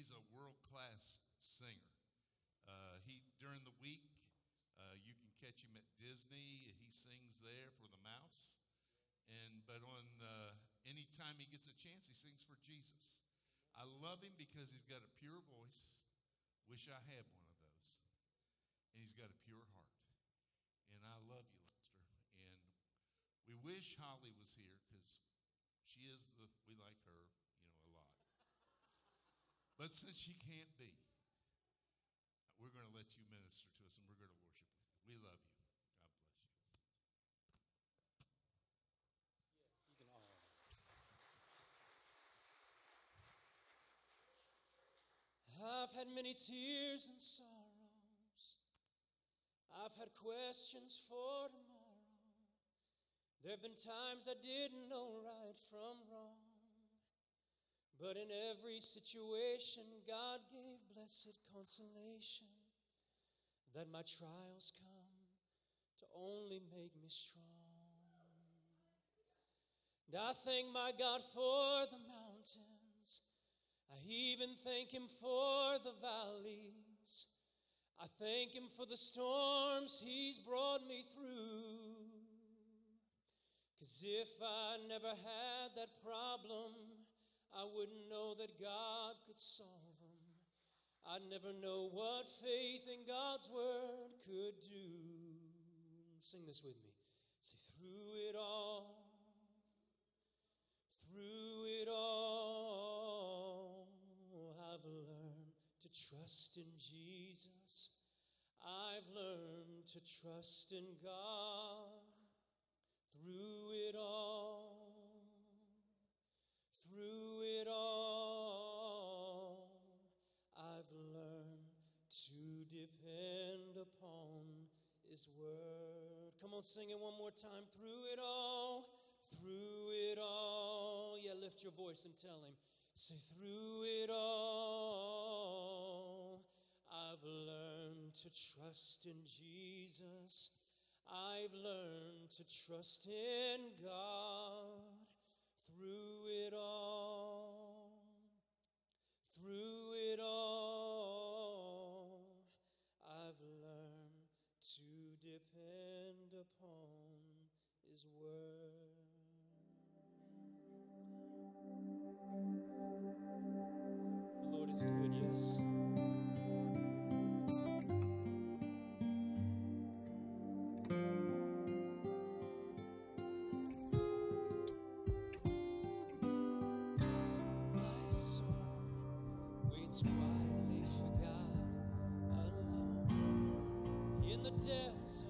he's a world class singer. Uh, he during the week, uh, you can catch him at Disney. He sings there for the mouse, and but on uh, any time he gets a chance, he sings for Jesus. I love him because he's got a pure voice. Wish I had one of those, and he's got a pure heart. And I love you, Lester. And we wish Holly was here because she is the we like her, you know, a lot. But since she can't be, we're going to let you minister to us and we're going to worship with you. We love you. God bless you. Yes, you can all. I've had many tears and sorrows. I've had questions for tomorrow. There have been times I didn't know right from wrong. But in every situation, God gave blessed consolation that my trials come to only make me strong. And I thank my God for the mountains. I even thank Him for the valleys. I thank Him for the storms He's brought me through. Cause if I never had that problem, I wouldn't know that God could solve them. I'd never know what faith in God's word could do. Sing this with me. Say, through it all, through it all, I've learned to trust in Jesus. I've learned to trust in God. Through it all, through it all, I've learned to depend upon His word. Come on, sing it one more time. Through it all, through it all. Yeah, lift your voice and tell Him. Say, through it all, I've learned to trust in Jesus. I've learned to trust in God through it all, through it all. I've learned to depend upon His word. The Lord is good, yes. Waits quietly for God alone. In the desert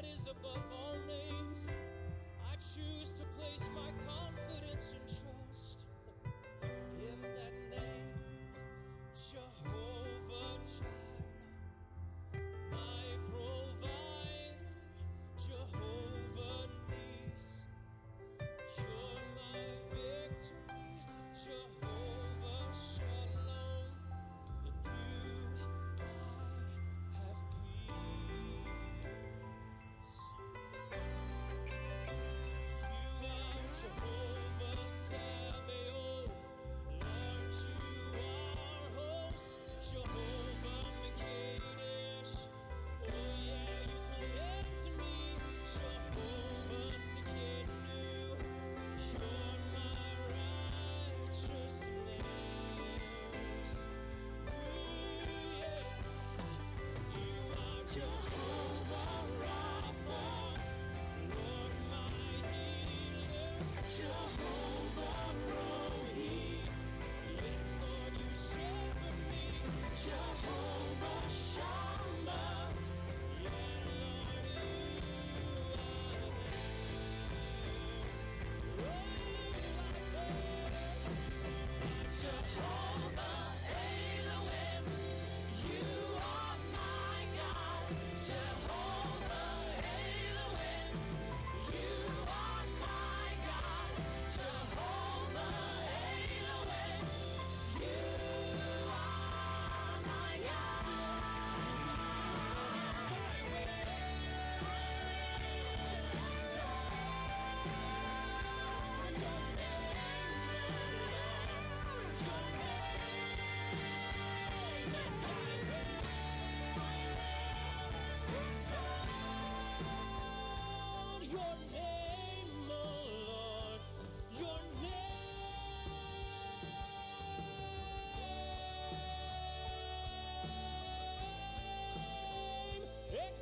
that is above all names, I choose to place my confidence and trust are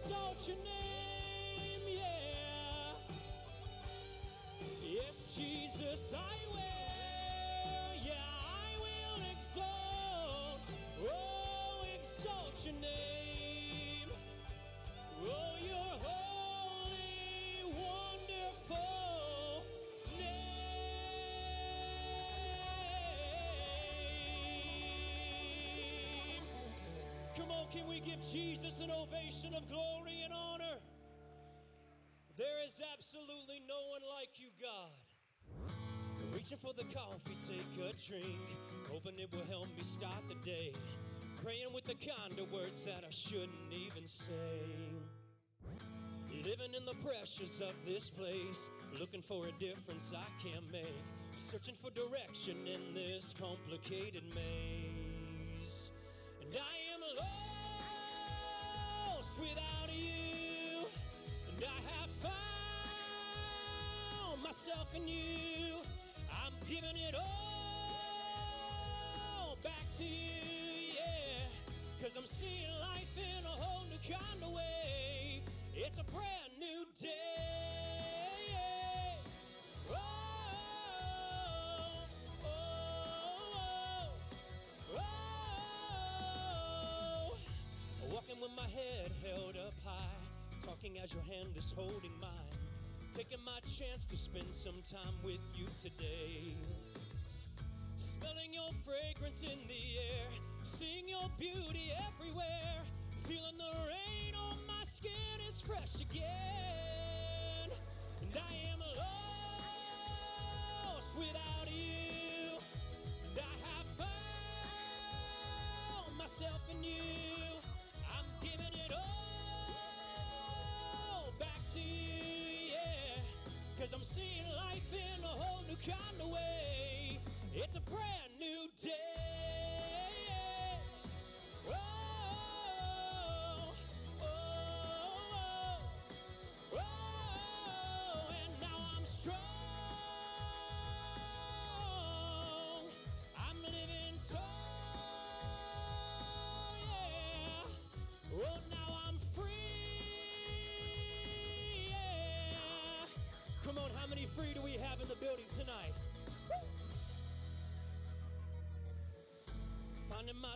Exalt your name, yeah. Yes, Jesus, I will. Yeah, I will exalt. Oh, exalt your name. Can we give Jesus an ovation of glory and honor? There is absolutely no one like you, God. Reaching for the coffee, take a drink. Hoping it will help me start the day. Praying with the kind of words that I shouldn't even say. Living in the pressures of this place. Looking for a difference I can't make. Searching for direction in this complicated maze. Myself in you. I'm giving it all back to you, yeah. Cause I'm seeing life in a whole new kind of way. It's a brand new day. Oh, oh, oh, oh. Walking with my head held up high, talking as your hand is holding mine. Taking my chance to spend some time with you today. Smelling your fragrance in the air, seeing your beauty everywhere. Feeling the rain on my skin is fresh again. And I am lost without you. And I have found myself in you. I'm giving it all Cause I'm seeing life in a whole new kind of way. It's a brand new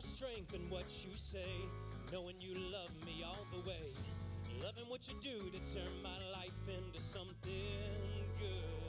my strength in what you say, knowing you love me all the way. Loving what you do to turn my life into something good.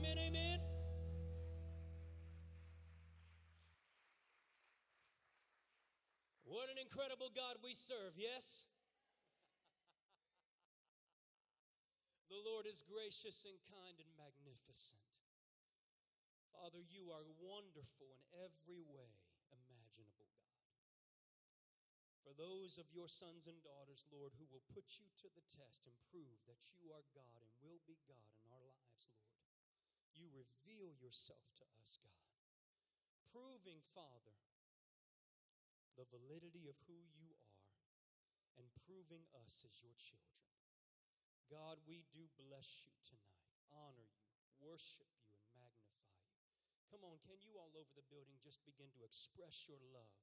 Amen, amen. What an incredible God we serve, yes? the Lord is gracious and kind and magnificent. Father, you are wonderful in every way imaginable, God. For those of your sons and daughters, Lord, who will put you to the test and prove that you are God and will be God in you reveal yourself to us, God, proving, Father, the validity of who you are and proving us as your children. God, we do bless you tonight, honor you, worship you, and magnify you. Come on, can you all over the building just begin to express your love,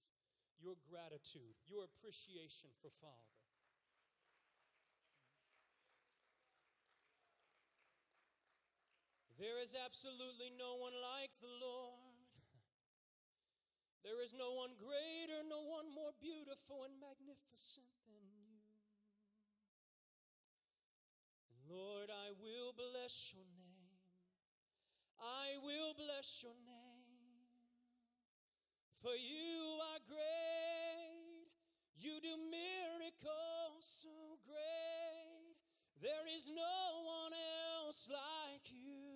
your gratitude, your appreciation for Father? There is absolutely no one like the Lord. There is no one greater, no one more beautiful and magnificent than you. And Lord, I will bless your name. I will bless your name. For you are great. You do miracles so great. There is no one else like you.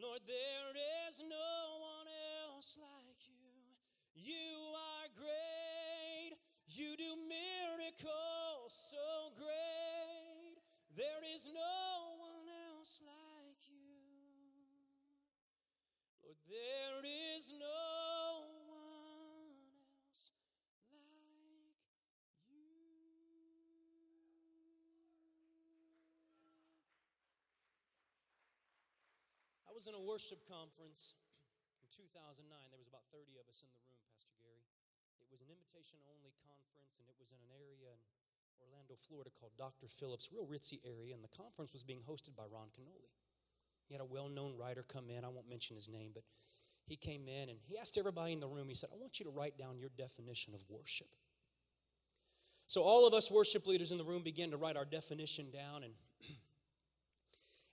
Lord, there is no one else like you. You are great. You do miracles so great. There is no one else like you. Lord, there is no one else like you. I was in a worship conference in 2009. There was about 30 of us in the room, Pastor Gary. It was an invitation only conference, and it was in an area in Orlando, Florida called Dr. Phillips, real ritzy area, and the conference was being hosted by Ron Kenoly. He had a well known writer come in. I won't mention his name, but he came in and he asked everybody in the room, he said, I want you to write down your definition of worship. So all of us worship leaders in the room began to write our definition down and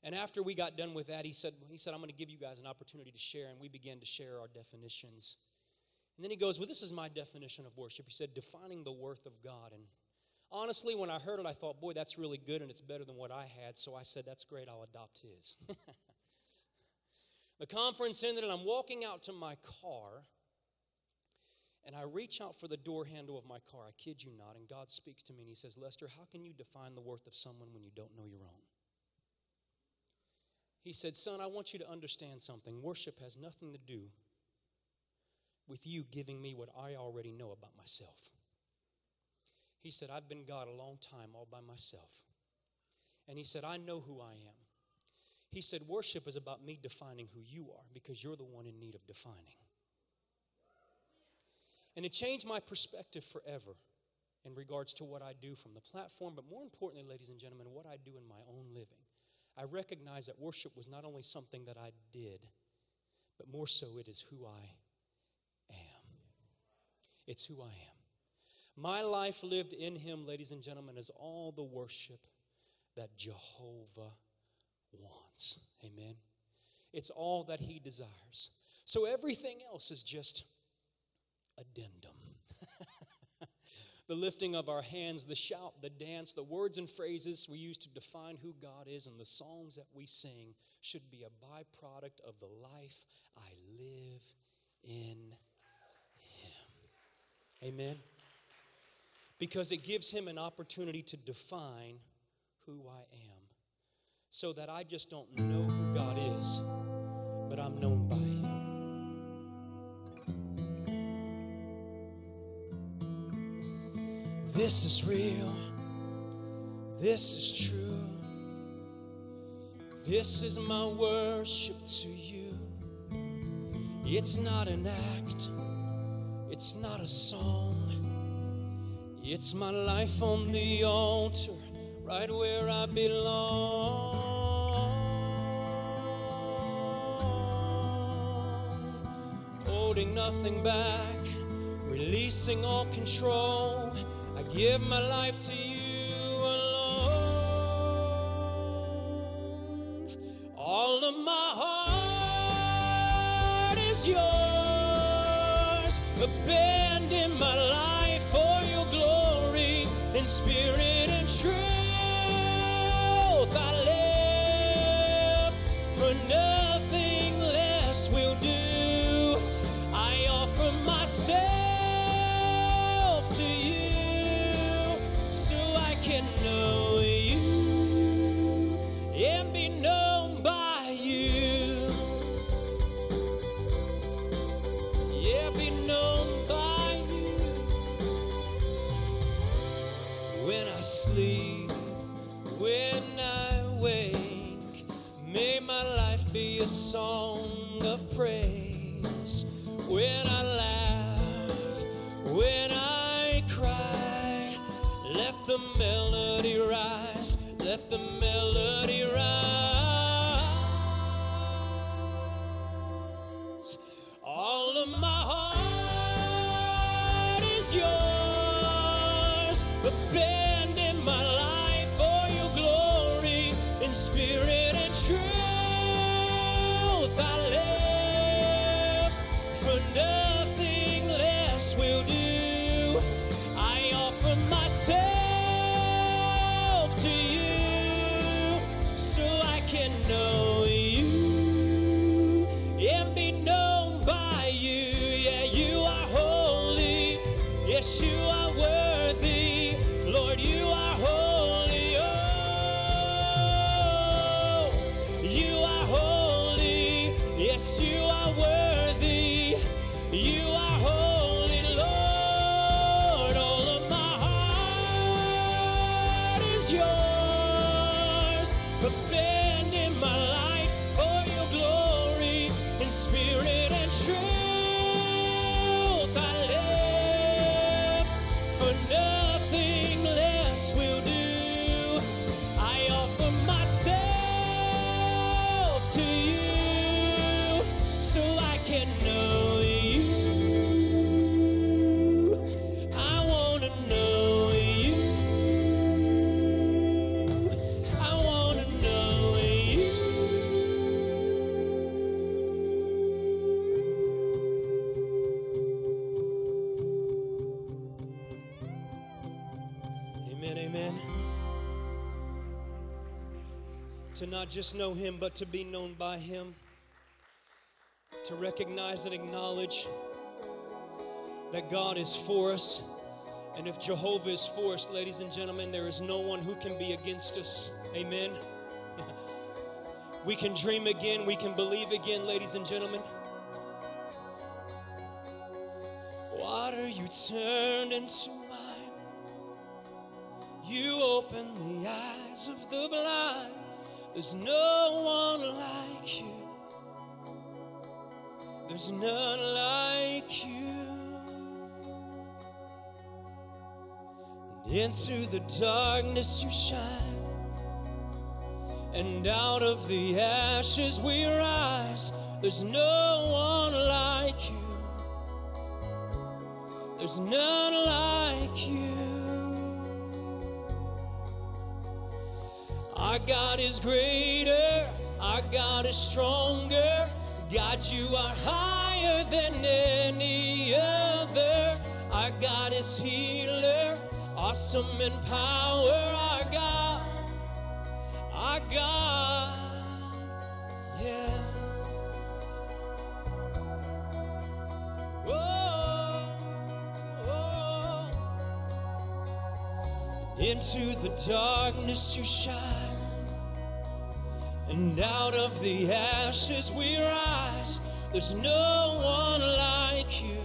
and after we got done with that, he said, he said, I'm going to give you guys an opportunity to share, and we began to share our definitions. And then he goes, Well, this is my definition of worship. He said, defining the worth of God. And honestly, when I heard it, I thought, boy, that's really good and it's better than what I had. So I said, That's great, I'll adopt his. the conference ended, and I'm walking out to my car, and I reach out for the door handle of my car. I kid you not. And God speaks to me, and He says, Lester, how can you define the worth of someone when you don't know your own? He said, Son, I want you to understand something. Worship has nothing to do with you giving me what I already know about myself. He said, I've been God a long time all by myself. And he said, I know who I am. He said, Worship is about me defining who you are because you're the one in need of defining. And it changed my perspective forever in regards to what I do from the platform, but more importantly, ladies and gentlemen, what I do in my own living. I recognize that worship was not only something that I did, but more so it is who I am. It's who I am. My life lived in Him, ladies and gentlemen, is all the worship that Jehovah wants. Amen. It's all that He desires. So everything else is just addendum. The lifting of our hands, the shout, the dance, the words and phrases we use to define who God is, and the songs that we sing should be a byproduct of the life I live in Him. Amen. because it gives him an opportunity to define who I am so that I just don't know who God is, but I'm known by him. This is real. This is true. This is my worship to you. It's not an act, it's not a song. It's my life on the altar, right where I belong. Holding nothing back, releasing all control. Give my life to you alone. All of my heart is yours. Abandon my life for your glory in spirit and truth. To not just know Him, but to be known by Him. To recognize and acknowledge that God is for us. And if Jehovah is for us, ladies and gentlemen, there is no one who can be against us. Amen. we can dream again, we can believe again, ladies and gentlemen. Water you turned into wine. You open the eyes of the blind. There's no one like you. There's none like you. And into the darkness you shine. And out of the ashes we rise. There's no one like you. There's none like you. Our God is greater, our God is stronger. God, you are higher than any other. Our God is healer, awesome in power. Our God, our God, yeah. Into the darkness you shine, and out of the ashes we rise. There's no one like you.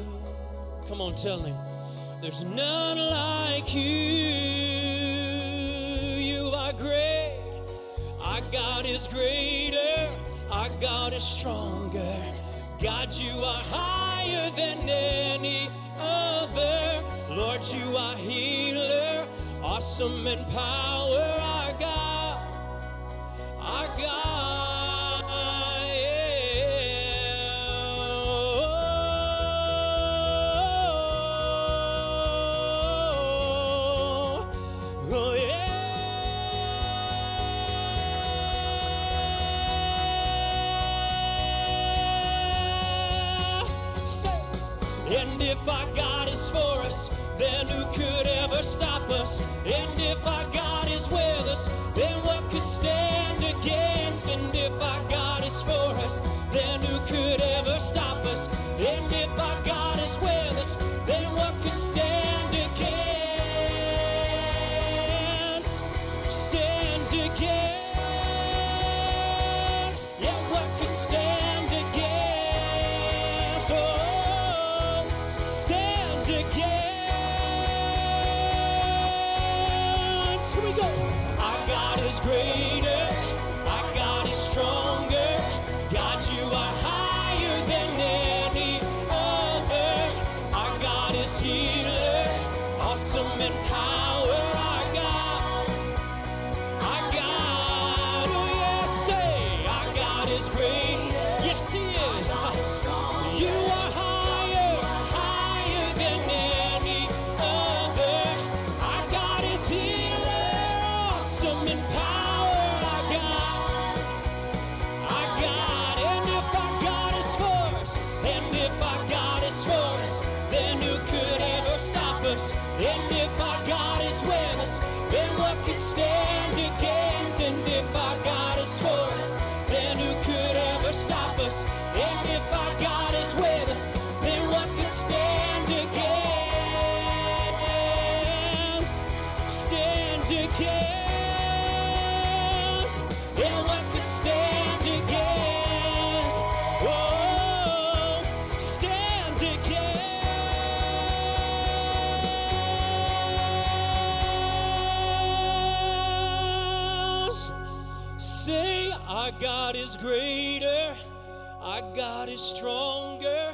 Come on, tell him. There's none like you. You are great. Our God is greater. Our God is stronger. God, you are higher than any other. Lord, you are healer, awesome in power. Our God, Oh, if our God is for us, then who could ever stop us? And if our God with us, then what could stand against? And if our God is for us, then who could ever stop us? Our God is greater. Our God is stronger. Greater, our God is stronger.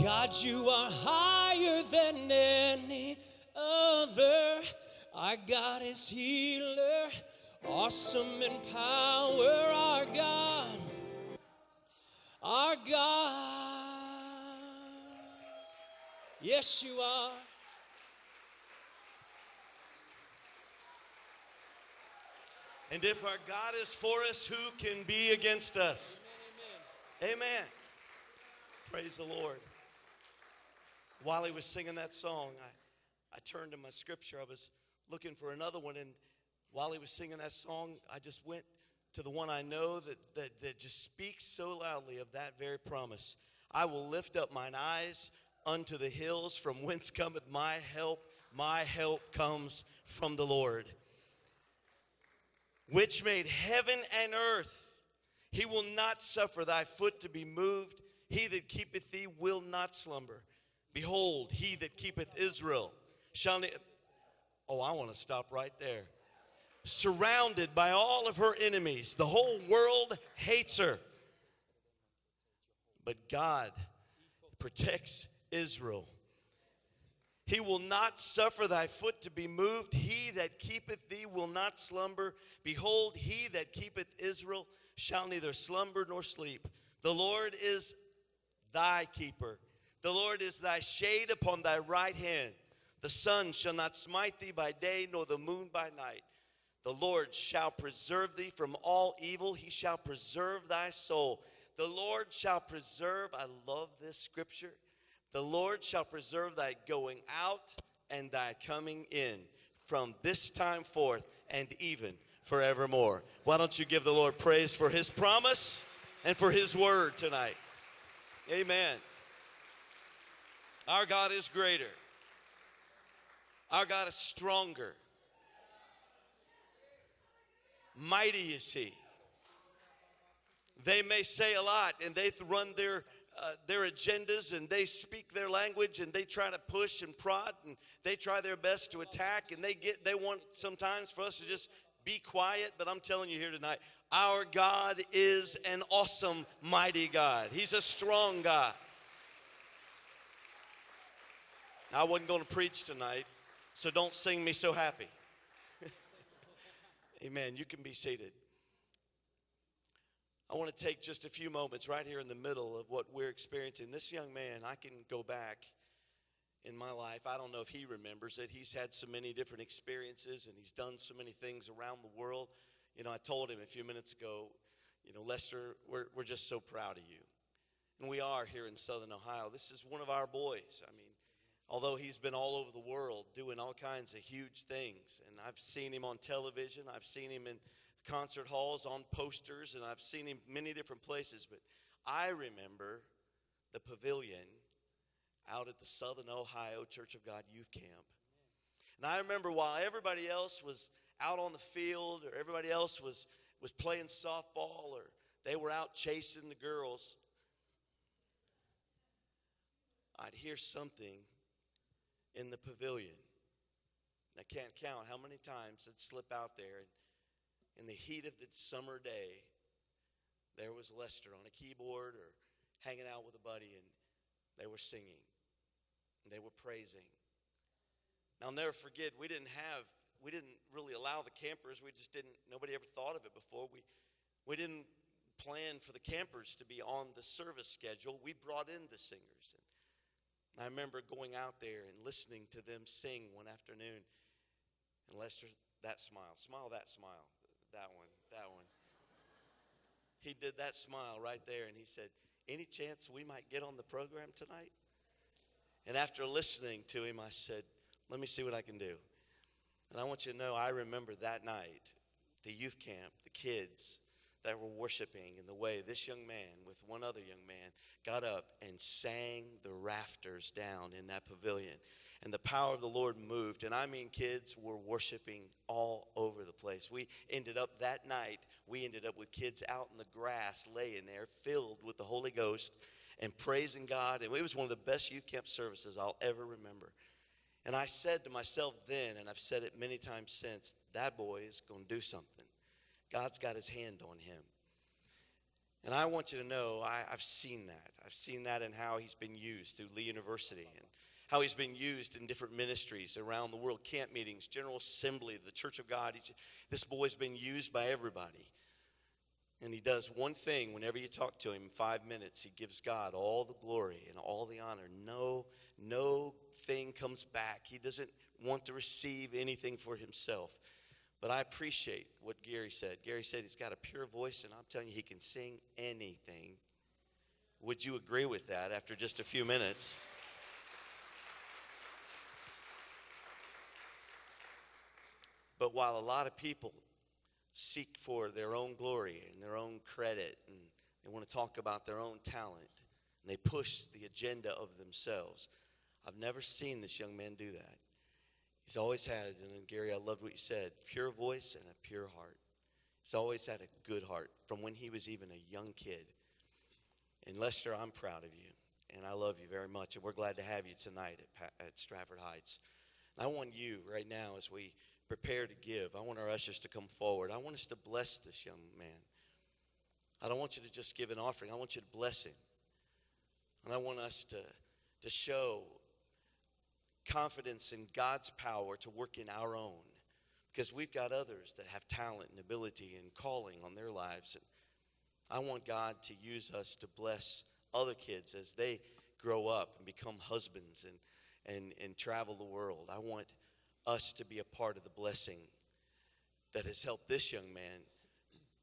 God, you are higher than any other. Our God is healer, awesome in power. Our God, our God. Yes, you are. And if our God is for us, who can be against us? Amen. amen Praise the Lord. While he was singing that song, I, I turned to my scripture. I was looking for another one, and while he was singing that song, I just went to the one I know that, that, that just speaks so loudly of that very promise. I will lift up mine eyes unto the hills, from whence cometh my help. My help comes from the Lord which made heaven and earth. He will not suffer thy foot to be moved. He that keepeth thee will not slumber. Behold, he that keepeth Israel shall. Ne- oh, I want to stop right there. Surrounded by all of her enemies, the whole world hates her. But God protects Israel. He will not suffer thy foot to be moved. He that keepeth thee will not slumber. Behold, he that keepeth Israel shall neither slumber nor sleep. The Lord is thy keeper. The Lord is thy shade upon thy right hand. The sun shall not smite thee by day, nor the moon by night. The Lord shall preserve thee from all evil. He shall preserve thy soul. The Lord shall preserve, I love this scripture. The Lord shall preserve thy going out and thy coming in from this time forth and even forevermore. Why don't you give the Lord praise for his promise and for his word tonight? Amen. Our God is greater. Our God is stronger. mighty is He. They may say a lot and they run their uh, their agendas and they speak their language and they try to push and prod and they try their best to attack and they get they want sometimes for us to just be quiet but i'm telling you here tonight our god is an awesome mighty god. He's a strong god. I wasn't going to preach tonight so don't sing me so happy. Amen. You can be seated I want to take just a few moments right here in the middle of what we're experiencing. This young man, I can go back in my life. I don't know if he remembers it. He's had so many different experiences and he's done so many things around the world. You know, I told him a few minutes ago, you know, Lester, we're, we're just so proud of you. And we are here in Southern Ohio. This is one of our boys. I mean, although he's been all over the world doing all kinds of huge things, and I've seen him on television, I've seen him in concert halls, on posters, and I've seen him many different places. But I remember the pavilion out at the Southern Ohio Church of God Youth Camp. And I remember while everybody else was out on the field or everybody else was, was playing softball or they were out chasing the girls, I'd hear something in the pavilion. I can't count how many times it'd slip out there and in the heat of the summer day, there was Lester on a keyboard or hanging out with a buddy, and they were singing and they were praising. Now, I'll never forget, we didn't have, we didn't really allow the campers, we just didn't, nobody ever thought of it before. We, we didn't plan for the campers to be on the service schedule. We brought in the singers. And I remember going out there and listening to them sing one afternoon. And Lester, that smile, smile, that smile that one, that one. He did that smile right there and he said, Any chance we might get on the program tonight? And after listening to him, I said, Let me see what I can do. And I want you to know, I remember that night, the youth camp, the kids that were worshiping, and the way this young man, with one other young man, got up and sang the rafters down in that pavilion and the power of the Lord moved. And I mean, kids were worshiping all over the place. We ended up that night, we ended up with kids out in the grass laying there, filled with the Holy Ghost and praising God. And it was one of the best youth camp services I'll ever remember. And I said to myself then, and I've said it many times since, that boy is going to do something. God's got his hand on him. And I want you to know I, have seen that. I've seen that in how he's been used through Lee University and how he's been used in different ministries around the world camp meetings, General Assembly, the Church of God. this boy's been used by everybody. And he does one thing whenever you talk to him, five minutes, he gives God all the glory and all the honor. No, no thing comes back. He doesn't want to receive anything for himself. But I appreciate what Gary said. Gary said he's got a pure voice, and I'm telling you, he can sing anything. Would you agree with that after just a few minutes? But while a lot of people seek for their own glory and their own credit, and they want to talk about their own talent, and they push the agenda of themselves, I've never seen this young man do that. He's always had, and Gary, I loved what you said, pure voice and a pure heart. He's always had a good heart from when he was even a young kid. And Lester, I'm proud of you, and I love you very much, and we're glad to have you tonight at, at Stratford Heights. And I want you right now as we prepare to give. I want our ushers to come forward. I want us to bless this young man. I don't want you to just give an offering, I want you to bless him. And I want us to, to show confidence in God's power to work in our own. Because we've got others that have talent and ability and calling on their lives. And I want God to use us to bless other kids as they grow up and become husbands and, and, and travel the world. I want us to be a part of the blessing that has helped this young man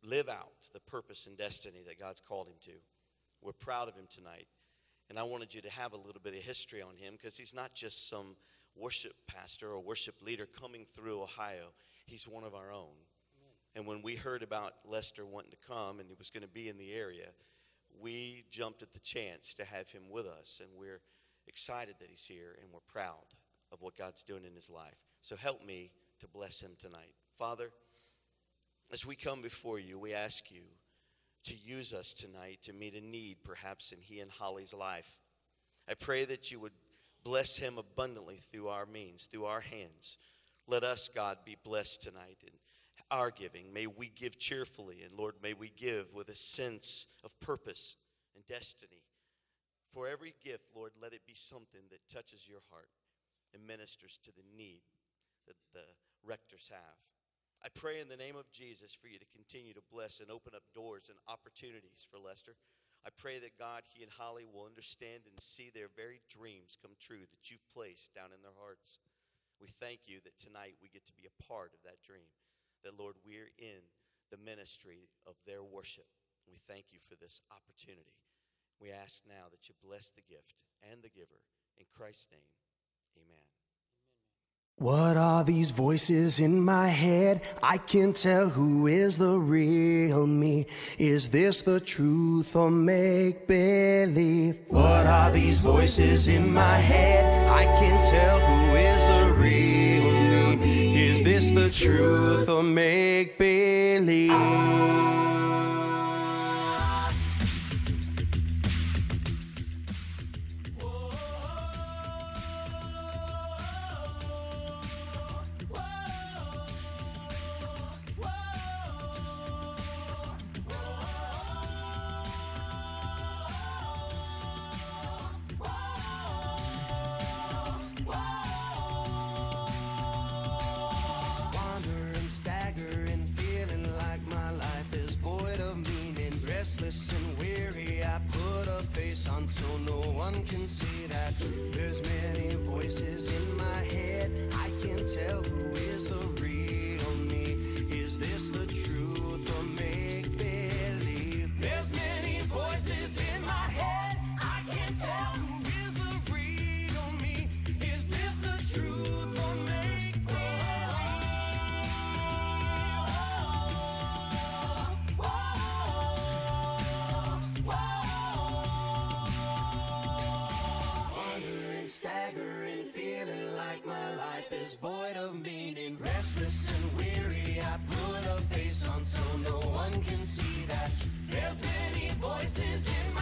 live out the purpose and destiny that God's called him to. We're proud of him tonight. And I wanted you to have a little bit of history on him because he's not just some worship pastor or worship leader coming through Ohio, he's one of our own. And when we heard about Lester wanting to come and he was going to be in the area, we jumped at the chance to have him with us. And we're excited that he's here and we're proud of what God's doing in his life. So help me to bless him tonight. Father, As we come before you, we ask you to use us tonight to meet a need, perhaps in he and Holly's life. I pray that you would bless him abundantly through our means, through our hands. Let us, God, be blessed tonight in our giving. May we give cheerfully, and Lord, may we give with a sense of purpose and destiny. For every gift, Lord, let it be something that touches your heart and ministers to the need that the rectors have. I pray in the name of Jesus for you to continue to bless and open up doors and opportunities for Lester. I pray that God, he and Holly will understand and see their very dreams come true that you've placed down in their hearts. We thank you that tonight we get to be a part of that dream. That, Lord, we're in the ministry of their worship. We thank you for this opportunity. We ask now that you bless the gift and the giver. In Christ's name, amen. What are these voices in my head? I can't tell who is the real me. Is this the truth or make believe? What are these voices in my head? I can't tell who is the real me. Is this the truth or make believe? voices in my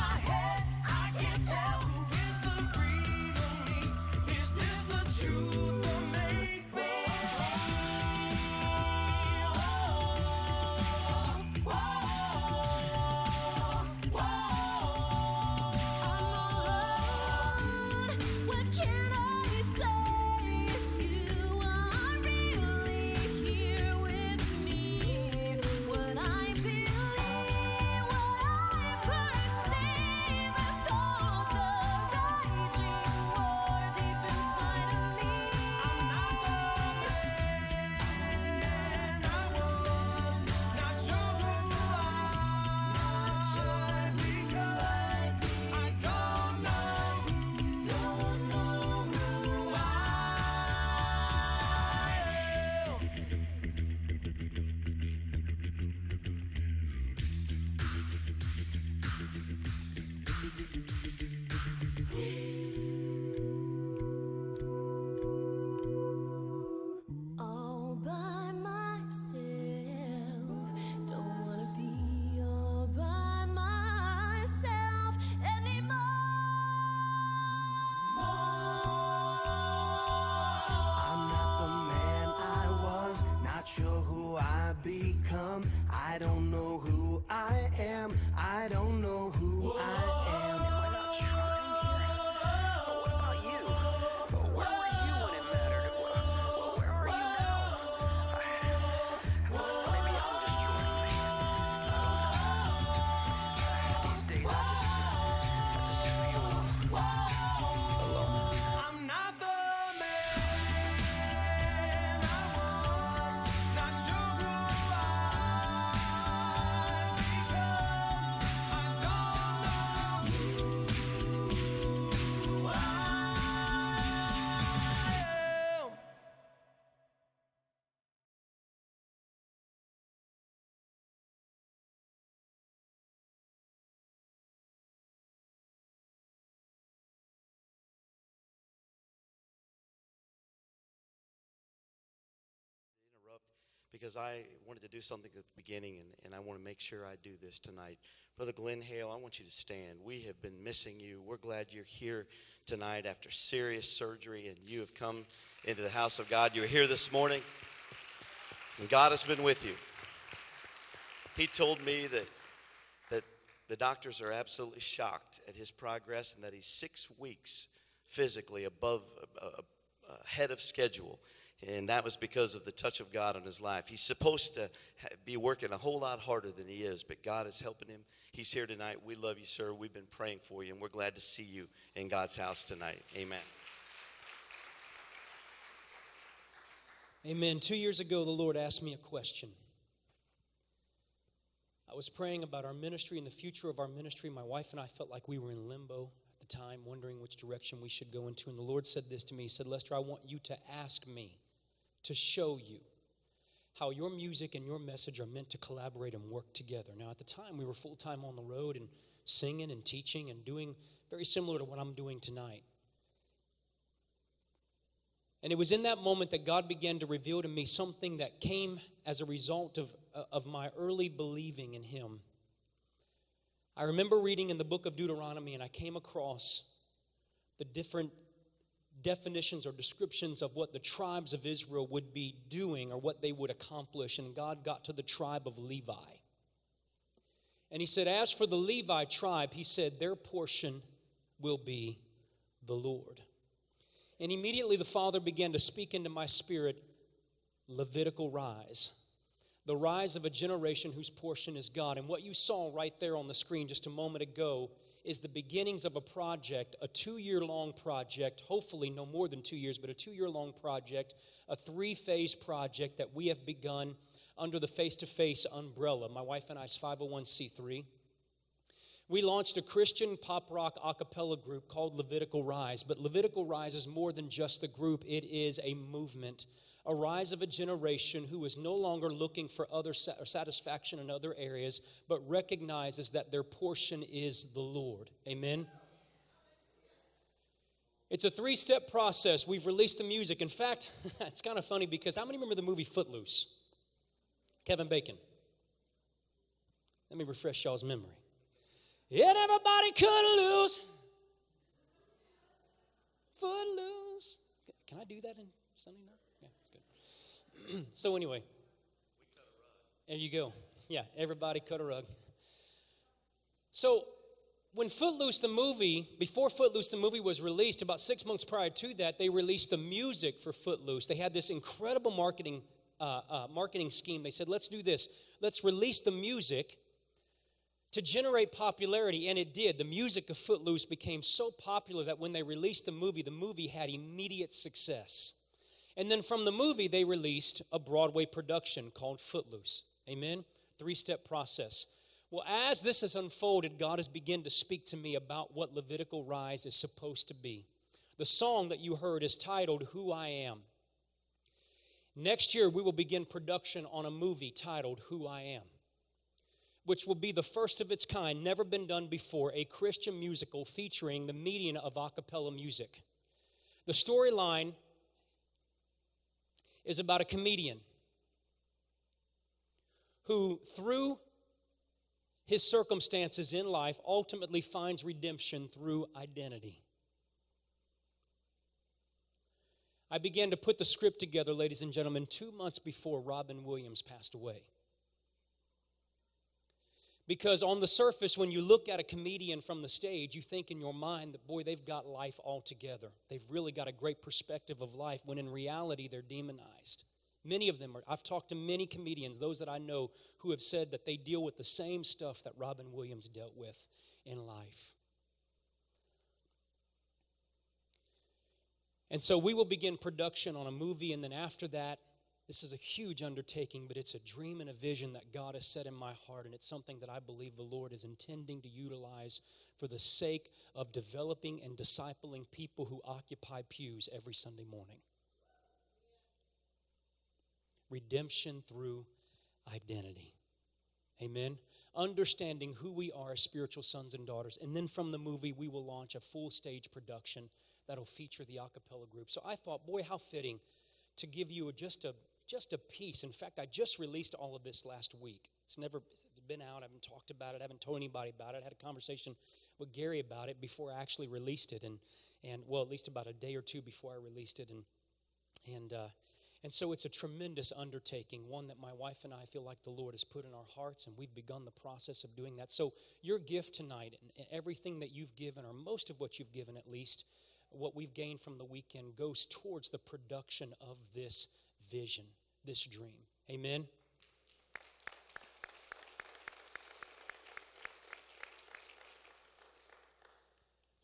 because I wanted to do something at the beginning, and, and I want to make sure I do this tonight. Brother Glenn Hale, I want you to stand. We have been missing you. We're glad you're here tonight after serious surgery, and you have come into the house of God. You're here this morning, and God has been with you. He told me that, that the doctors are absolutely shocked at his progress and that he's six weeks physically above, uh, uh, ahead of schedule. And that was because of the touch of God on his life. He's supposed to be working a whole lot harder than he is, but God is helping him. He's here tonight. We love you, sir. We've been praying for you, and we're glad to see you in God's house tonight. Amen. Amen. Two years ago, the Lord asked me a question. I was praying about our ministry and the future of our ministry. My wife and I felt like we were in limbo at the time, wondering which direction we should go into. And the Lord said this to me He said, Lester, I want you to ask me to show you how your music and your message are meant to collaborate and work together. Now, at the time, we were full time on the road and singing and teaching and doing very similar to what I'm doing tonight. And it was in that moment that God began to reveal to me something that came as a result of, uh, of my early believing in Him. I remember reading in the book of Deuteronomy, and I came across the different definitions or descriptions of what the tribes of Israel would be doing or what they would accomplish. And God got to the tribe of Levi. And he said, As for the Levi tribe, he said, their portion will be the Lord. And immediately the Father began to speak into my spirit Levitical rise, the rise of a generation whose portion is God. And what you saw right there on the screen just a moment ago is the beginnings of a project, a two year long project, hopefully no more than two years, but a two year long project, a three phase project that we have begun under the face to face umbrella. My wife and I's 501c3. We launched a Christian pop rock a cappella group called Levitical Rise, but Levitical Rise is more than just the group, it is a movement a rise of a generation who is no longer looking for other satisfaction in other areas, but recognizes that their portion is the Lord. Amen. It's a three step process. We've released the music. In fact, it's kind of funny because how many remember the movie Footloose? Kevin Bacon. Let me refresh y'all's memory. Yet everybody could lose. Footloose. Can I do that in Sunday night? so anyway, there you go. Yeah, everybody cut a rug. So when Footloose the movie, before Footloose the movie was released, about six months prior to that, they released the music for Footloose. They had this incredible marketing uh, uh, marketing scheme. They said, "Let's do this. Let's release the music." To generate popularity, and it did. The music of Footloose became so popular that when they released the movie, the movie had immediate success. And then from the movie, they released a Broadway production called Footloose. Amen? Three step process. Well, as this has unfolded, God has begun to speak to me about what Levitical Rise is supposed to be. The song that you heard is titled Who I Am. Next year, we will begin production on a movie titled Who I Am, which will be the first of its kind, never been done before, a Christian musical featuring the median of a cappella music. The storyline is about a comedian who, through his circumstances in life, ultimately finds redemption through identity. I began to put the script together, ladies and gentlemen, two months before Robin Williams passed away. Because on the surface, when you look at a comedian from the stage, you think in your mind that, boy, they've got life all together. They've really got a great perspective of life, when in reality, they're demonized. Many of them are, I've talked to many comedians, those that I know, who have said that they deal with the same stuff that Robin Williams dealt with in life. And so we will begin production on a movie, and then after that, this is a huge undertaking, but it's a dream and a vision that God has set in my heart, and it's something that I believe the Lord is intending to utilize for the sake of developing and discipling people who occupy pews every Sunday morning. Redemption through identity. Amen. Understanding who we are as spiritual sons and daughters. And then from the movie, we will launch a full stage production that'll feature the a cappella group. So I thought, boy, how fitting to give you just a just a piece. In fact, I just released all of this last week. It's never been out. I haven't talked about it. I haven't told anybody about it. I had a conversation with Gary about it before I actually released it, and and well, at least about a day or two before I released it, and and uh, and so it's a tremendous undertaking, one that my wife and I feel like the Lord has put in our hearts, and we've begun the process of doing that. So your gift tonight, and everything that you've given, or most of what you've given at least, what we've gained from the weekend goes towards the production of this vision, this dream. Amen.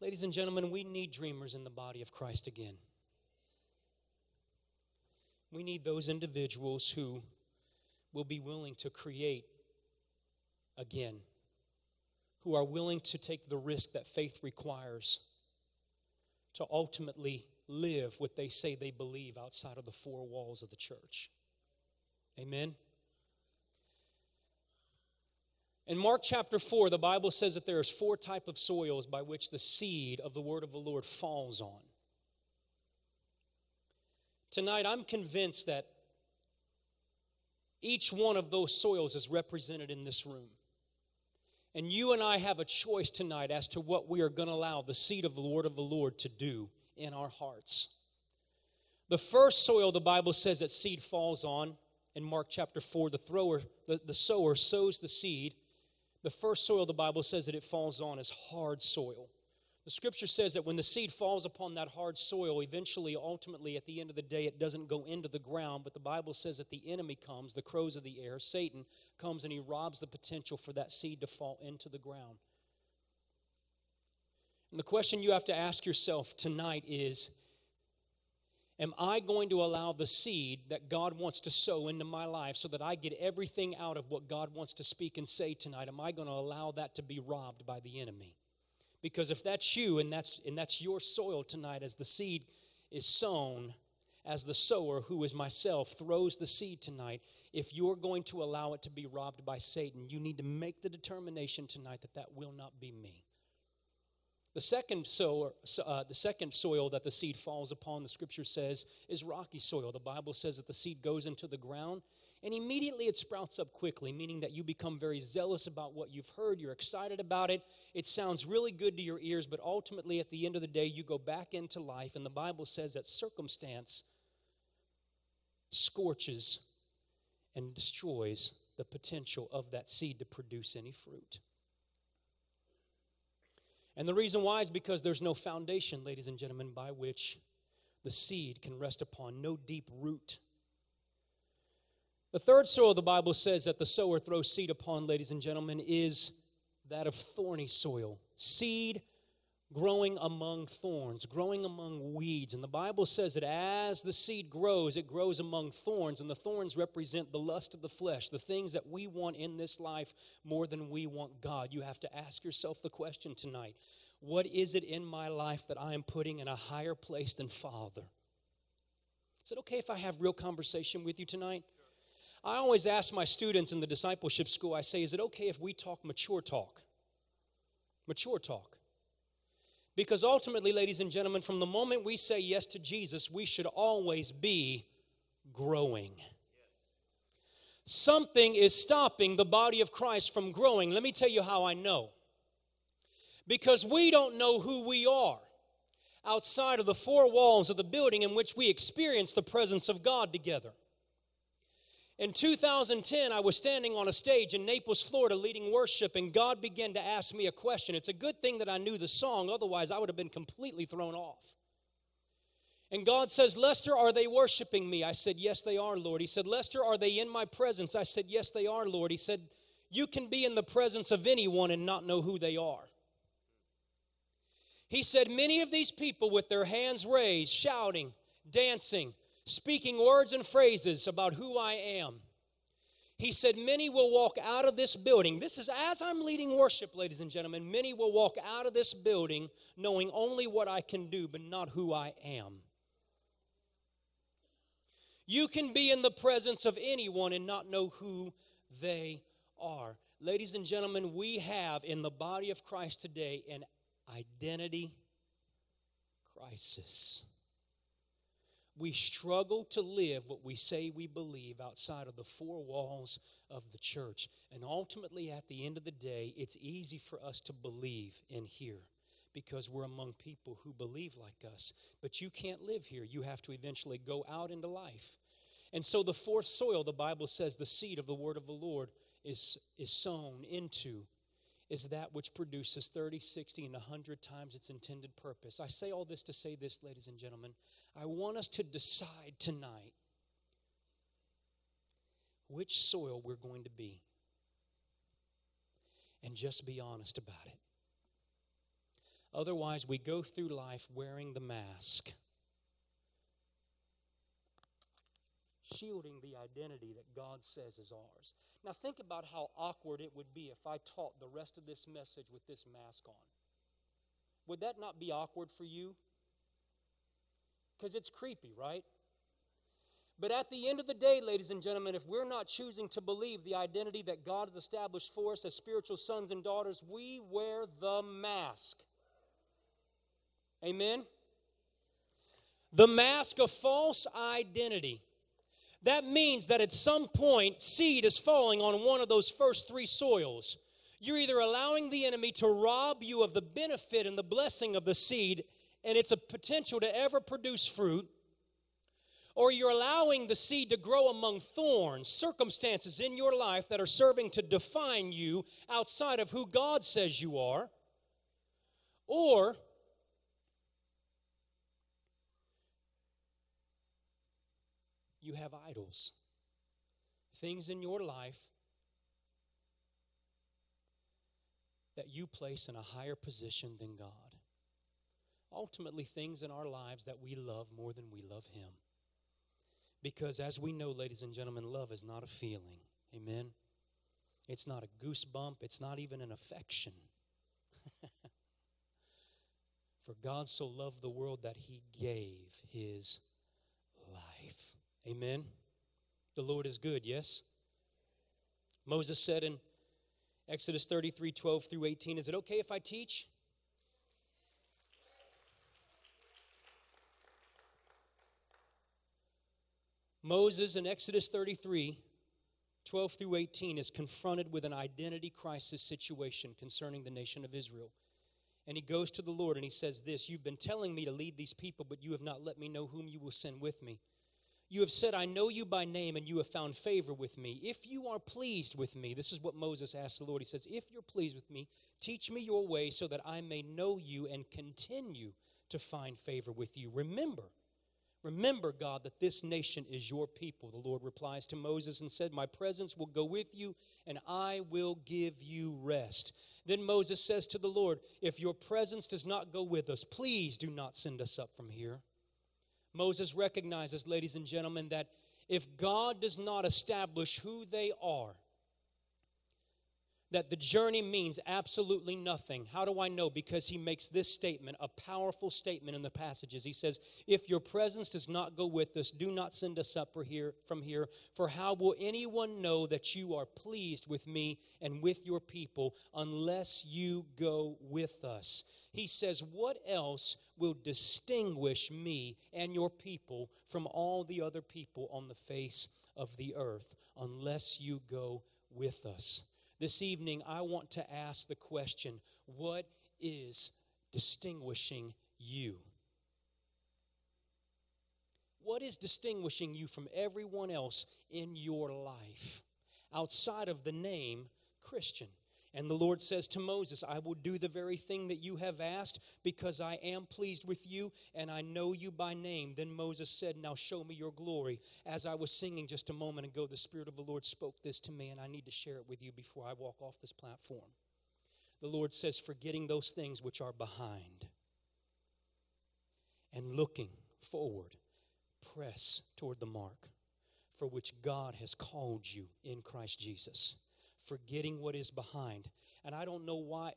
Ladies and gentlemen, we need dreamers in the body of Christ again. We need those individuals who will be willing to create again, who are willing to take the risk that faith requires to ultimately live what they say they believe outside of the four walls of the church. Amen. In Mark chapter 4, the Bible says that there's four type of soils by which the seed of the word of the Lord falls on. Tonight, I'm convinced that each one of those soils is represented in this room. And you and I have a choice tonight as to what we are going to allow the seed of the Word of the Lord to do in our hearts. The first soil the Bible says that seed falls on in Mark chapter 4, the thrower, the, the sower sows the seed. The first soil the Bible says that it falls on is hard soil. The scripture says that when the seed falls upon that hard soil, eventually, ultimately, at the end of the day, it doesn't go into the ground, but the Bible says that the enemy comes, the crows of the air, Satan comes and he robs the potential for that seed to fall into the ground. And the question you have to ask yourself tonight is Am I going to allow the seed that God wants to sow into my life so that I get everything out of what God wants to speak and say tonight? Am I going to allow that to be robbed by the enemy? Because if that's you and that's and that's your soil tonight as the seed is sown, as the sower who is myself throws the seed tonight, if you're going to allow it to be robbed by Satan, you need to make the determination tonight that that will not be me. The second soil, uh, the second soil that the seed falls upon, the scripture says, is rocky soil. The Bible says that the seed goes into the ground and immediately it sprouts up quickly, meaning that you become very zealous about what you've heard. You're excited about it. It sounds really good to your ears, but ultimately, at the end of the day, you go back into life. And the Bible says that circumstance scorches and destroys the potential of that seed to produce any fruit. And the reason why is because there's no foundation, ladies and gentlemen, by which the seed can rest upon, no deep root the third soil the Bible says that the sower throws seed upon, ladies and gentlemen, is that of thorny soil. Seed growing among thorns, growing among weeds. And the Bible says that as the seed grows, it grows among thorns, and the thorns represent the lust of the flesh, the things that we want in this life more than we want God. You have to ask yourself the question tonight what is it in my life that I am putting in a higher place than Father? Is it okay if I have real conversation with you tonight? I always ask my students in the discipleship school, I say, is it okay if we talk mature talk? Mature talk. Because ultimately, ladies and gentlemen, from the moment we say yes to Jesus, we should always be growing. Something is stopping the body of Christ from growing. Let me tell you how I know. Because we don't know who we are outside of the four walls of the building in which we experience the presence of God together. In 2010, I was standing on a stage in Naples, Florida, leading worship, and God began to ask me a question. It's a good thing that I knew the song, otherwise, I would have been completely thrown off. And God says, Lester, are they worshiping me? I said, Yes, they are, Lord. He said, Lester, are they in my presence? I said, Yes, they are, Lord. He said, You can be in the presence of anyone and not know who they are. He said, Many of these people with their hands raised, shouting, dancing, speaking words and phrases about who I am. He said, Many will walk out of this building. This is as I'm leading worship, ladies and gentlemen. Many will walk out of this building knowing only what I can do, but not who I am. You can be in the presence of anyone and not know who they are. Ladies and gentlemen, we have in the body of Christ today an identity crisis. We struggle to live what we say we believe outside of the four walls of the church. And ultimately, at the end of the day, it's easy for us to believe in here because we're among people who believe like us. But you can't live here. You have to eventually go out into life. And so, the fourth soil, the Bible says, the seed of the word of the Lord is, is sown into is that which produces 30, 60, and 100 times its intended purpose. I say all this to say this, ladies and gentlemen. I want us to decide tonight which soil we're going to be and just be honest about it. Otherwise, we go through life wearing the mask, shielding the identity that God says is ours. Now, think about how awkward it would be if I taught the rest of this message with this mask on. Would that not be awkward for you? Because it's creepy, right? But at the end of the day, ladies and gentlemen, if we're not choosing to believe the identity that God has established for us as spiritual sons and daughters, we wear the mask. Amen? The mask of false identity. That means that at some point, seed is falling on one of those first three soils. You're either allowing the enemy to rob you of the benefit and the blessing of the seed and its a potential to ever produce fruit, or you're allowing the seed to grow among thorns, circumstances in your life that are serving to define you outside of who God says you are, or you have idols. Things in your life that you place in a higher position than God. Ultimately, things in our lives that we love more than we love Him. Because as we know, ladies and gentlemen, love is not a feeling. Amen? It's not a goosebump, it's not even an affection. For God so loved the world that He gave His life. Amen. The Lord is good, yes? Moses said in Exodus 33 12 through 18, Is it okay if I teach? Moses in Exodus 33 12 through 18 is confronted with an identity crisis situation concerning the nation of Israel. And he goes to the Lord and he says, This, you've been telling me to lead these people, but you have not let me know whom you will send with me. You have said, I know you by name, and you have found favor with me. If you are pleased with me, this is what Moses asked the Lord. He says, If you're pleased with me, teach me your way so that I may know you and continue to find favor with you. Remember, remember, God, that this nation is your people. The Lord replies to Moses and said, My presence will go with you, and I will give you rest. Then Moses says to the Lord, If your presence does not go with us, please do not send us up from here. Moses recognizes, ladies and gentlemen, that if God does not establish who they are, that the journey means absolutely nothing. How do I know? Because he makes this statement, a powerful statement in the passages. He says, If your presence does not go with us, do not send us up for here, from here. For how will anyone know that you are pleased with me and with your people unless you go with us? He says, What else will distinguish me and your people from all the other people on the face of the earth unless you go with us? This evening, I want to ask the question what is distinguishing you? What is distinguishing you from everyone else in your life outside of the name Christian? And the Lord says to Moses, I will do the very thing that you have asked because I am pleased with you and I know you by name. Then Moses said, Now show me your glory. As I was singing just a moment ago, the Spirit of the Lord spoke this to me, and I need to share it with you before I walk off this platform. The Lord says, Forgetting those things which are behind and looking forward, press toward the mark for which God has called you in Christ Jesus forgetting what is behind. And I don't know why.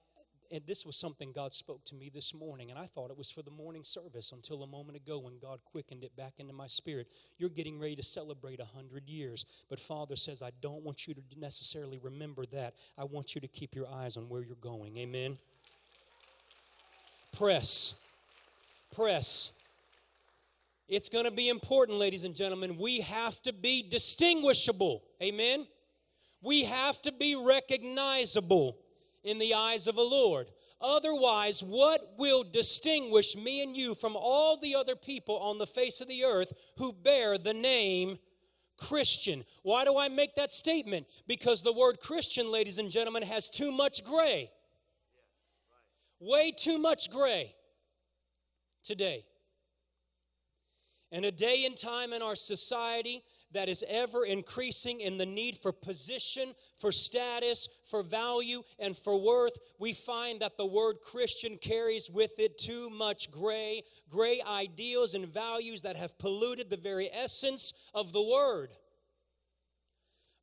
And this was something God spoke to me this morning, and I thought it was for the morning service until a moment ago when God quickened it back into my spirit. You're getting ready to celebrate a hundred years, but Father says, I don't want you to necessarily remember that. I want you to keep your eyes on where you're going. Amen. Press. Press. It's going to be important, ladies and gentlemen. We have to be distinguishable. Amen? We have to be recognizable in the eyes of the Lord. Otherwise, what will distinguish me and you from all the other people on the face of the earth who bear the name Christian? Why do I make that statement? Because the word Christian, ladies and gentlemen, has too much gray. Way too much gray today. And a day and time in our society that is ever increasing in the need for position, for status, for value, and for worth, we find that the word Christian carries with it too much gray, gray ideals and values that have polluted the very essence of the word.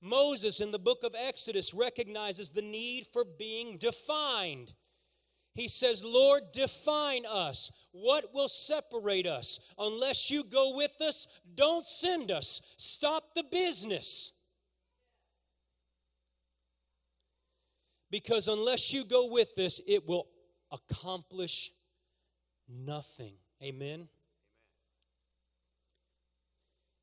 Moses in the book of Exodus recognizes the need for being defined. He says, Lord, define us. What will separate us? Unless you go with us, don't send us. Stop the business. Because unless you go with us, it will accomplish nothing. Amen.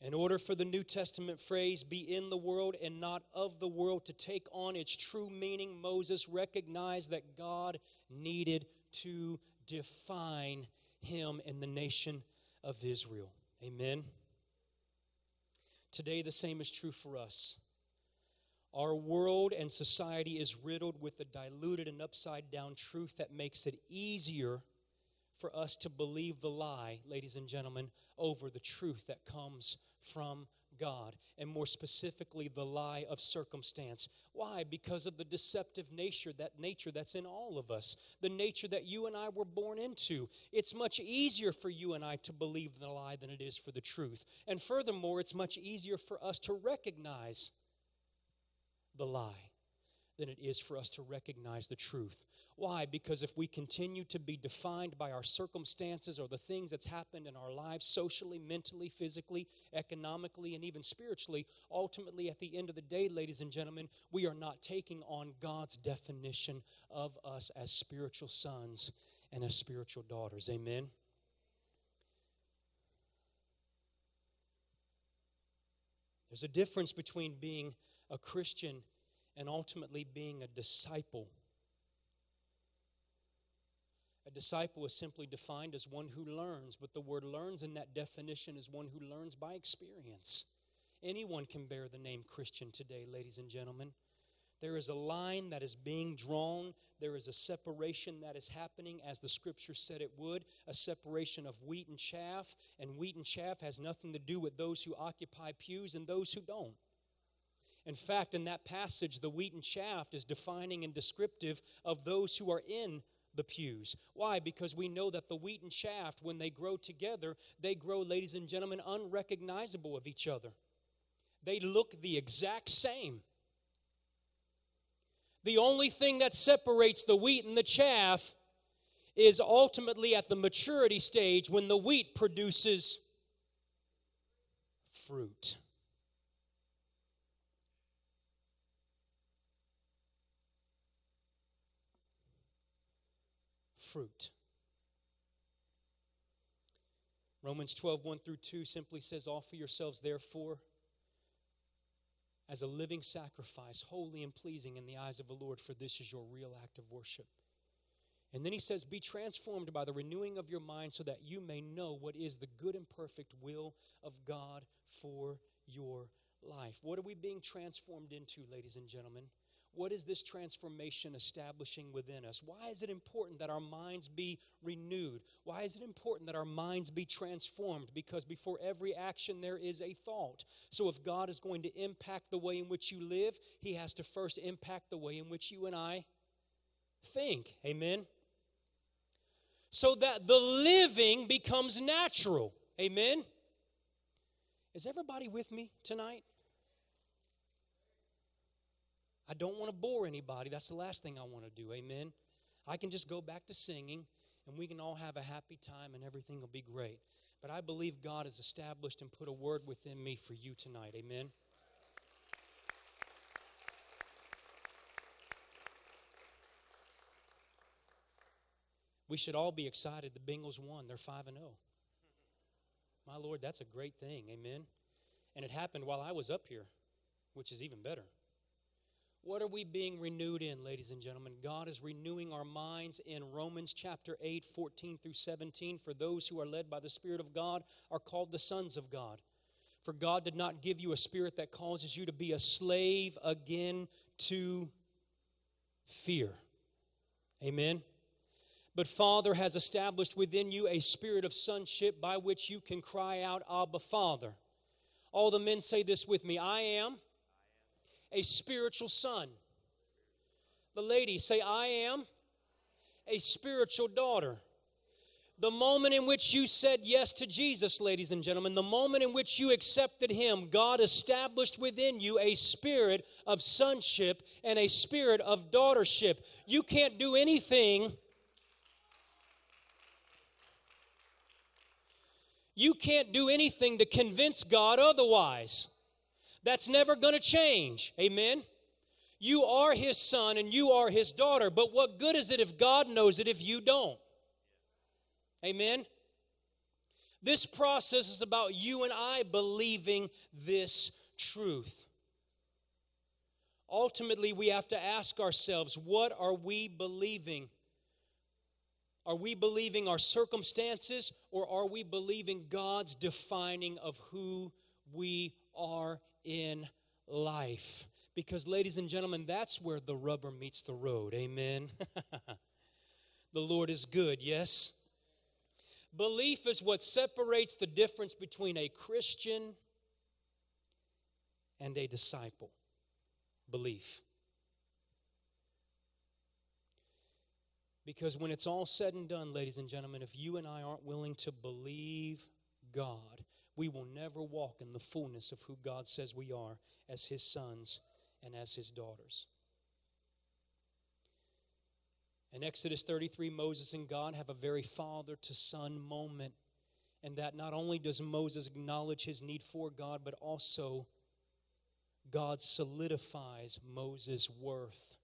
In order for the New Testament phrase, be in the world and not of the world, to take on its true meaning, Moses recognized that God needed to define him in the nation of Israel. Amen. Today, the same is true for us. Our world and society is riddled with the diluted and upside down truth that makes it easier for us to believe the lie, ladies and gentlemen, over the truth that comes from God, and more specifically, the lie of circumstance. Why? Because of the deceptive nature, that nature that's in all of us, the nature that you and I were born into. It's much easier for you and I to believe the lie than it is for the truth. And furthermore, it's much easier for us to recognize the lie than it is for us to recognize the truth. Why? Because if we continue to be defined by our circumstances or the things that's happened in our lives socially, mentally, physically, economically, and even spiritually, ultimately at the end of the day, ladies and gentlemen, we are not taking on God's definition of us as spiritual sons and as spiritual daughters. Amen. There's a difference between being a Christian and ultimately being a disciple. A disciple is simply defined as one who learns, but the word learns in that definition is one who learns by experience. Anyone can bear the name Christian today, ladies and gentlemen. There is a line that is being drawn. There is a separation that is happening as the scripture said it would a separation of wheat and chaff. And wheat and chaff has nothing to do with those who occupy pews and those who don't. In fact, in that passage, the wheat and chaff is defining and descriptive of those who are in the pews. Why? Because we know that the wheat and chaff, when they grow together, they grow, ladies and gentlemen, unrecognizable of each other. They look the exact same. The only thing that separates the wheat and the chaff is ultimately at the maturity stage when the wheat produces fruit. Fruit. Romans 12, 1 through 2 simply says, Offer yourselves, therefore, as a living sacrifice, holy and pleasing in the eyes of the Lord, for this is your real act of worship. And then he says, Be transformed by the renewing of your mind so that you may know what is the good and perfect will of God for your life. What are we being transformed into, ladies and gentlemen? What is this transformation establishing within us? Why is it important that our minds be renewed? Why is it important that our minds be transformed? Because before every action, there is a thought. So, if God is going to impact the way in which you live, He has to first impact the way in which you and I think. Amen? So that the living becomes natural. Amen? Is everybody with me tonight? I don't want to bore anybody. That's the last thing I want to do. Amen. I can just go back to singing and we can all have a happy time and everything will be great. But I believe God has established and put a word within me for you tonight. Amen. We should all be excited. The Bengals won. They're 5 and 0. My Lord, that's a great thing. Amen. And it happened while I was up here, which is even better. What are we being renewed in, ladies and gentlemen? God is renewing our minds in Romans chapter 8, 14 through 17. For those who are led by the Spirit of God are called the sons of God. For God did not give you a spirit that causes you to be a slave again to fear. Amen. But Father has established within you a spirit of sonship by which you can cry out, Abba, Father. All the men say this with me I am a spiritual son. The ladies say, I am a spiritual daughter. The moment in which you said yes to Jesus, ladies and gentlemen, the moment in which you accepted Him, God established within you a spirit of sonship and a spirit of daughtership. You can't do anything. You can't do anything to convince God otherwise. That's never going to change. Amen. You are his son and you are his daughter, but what good is it if God knows it if you don't? Amen. This process is about you and I believing this truth. Ultimately, we have to ask ourselves what are we believing? Are we believing our circumstances or are we believing God's defining of who we are in life. Because, ladies and gentlemen, that's where the rubber meets the road. Amen. the Lord is good, yes? Belief is what separates the difference between a Christian and a disciple. Belief. Because when it's all said and done, ladies and gentlemen, if you and I aren't willing to believe God, we will never walk in the fullness of who God says we are as His sons and as His daughters. In Exodus 33, Moses and God have a very father to son moment. And that not only does Moses acknowledge his need for God, but also God solidifies Moses' worth,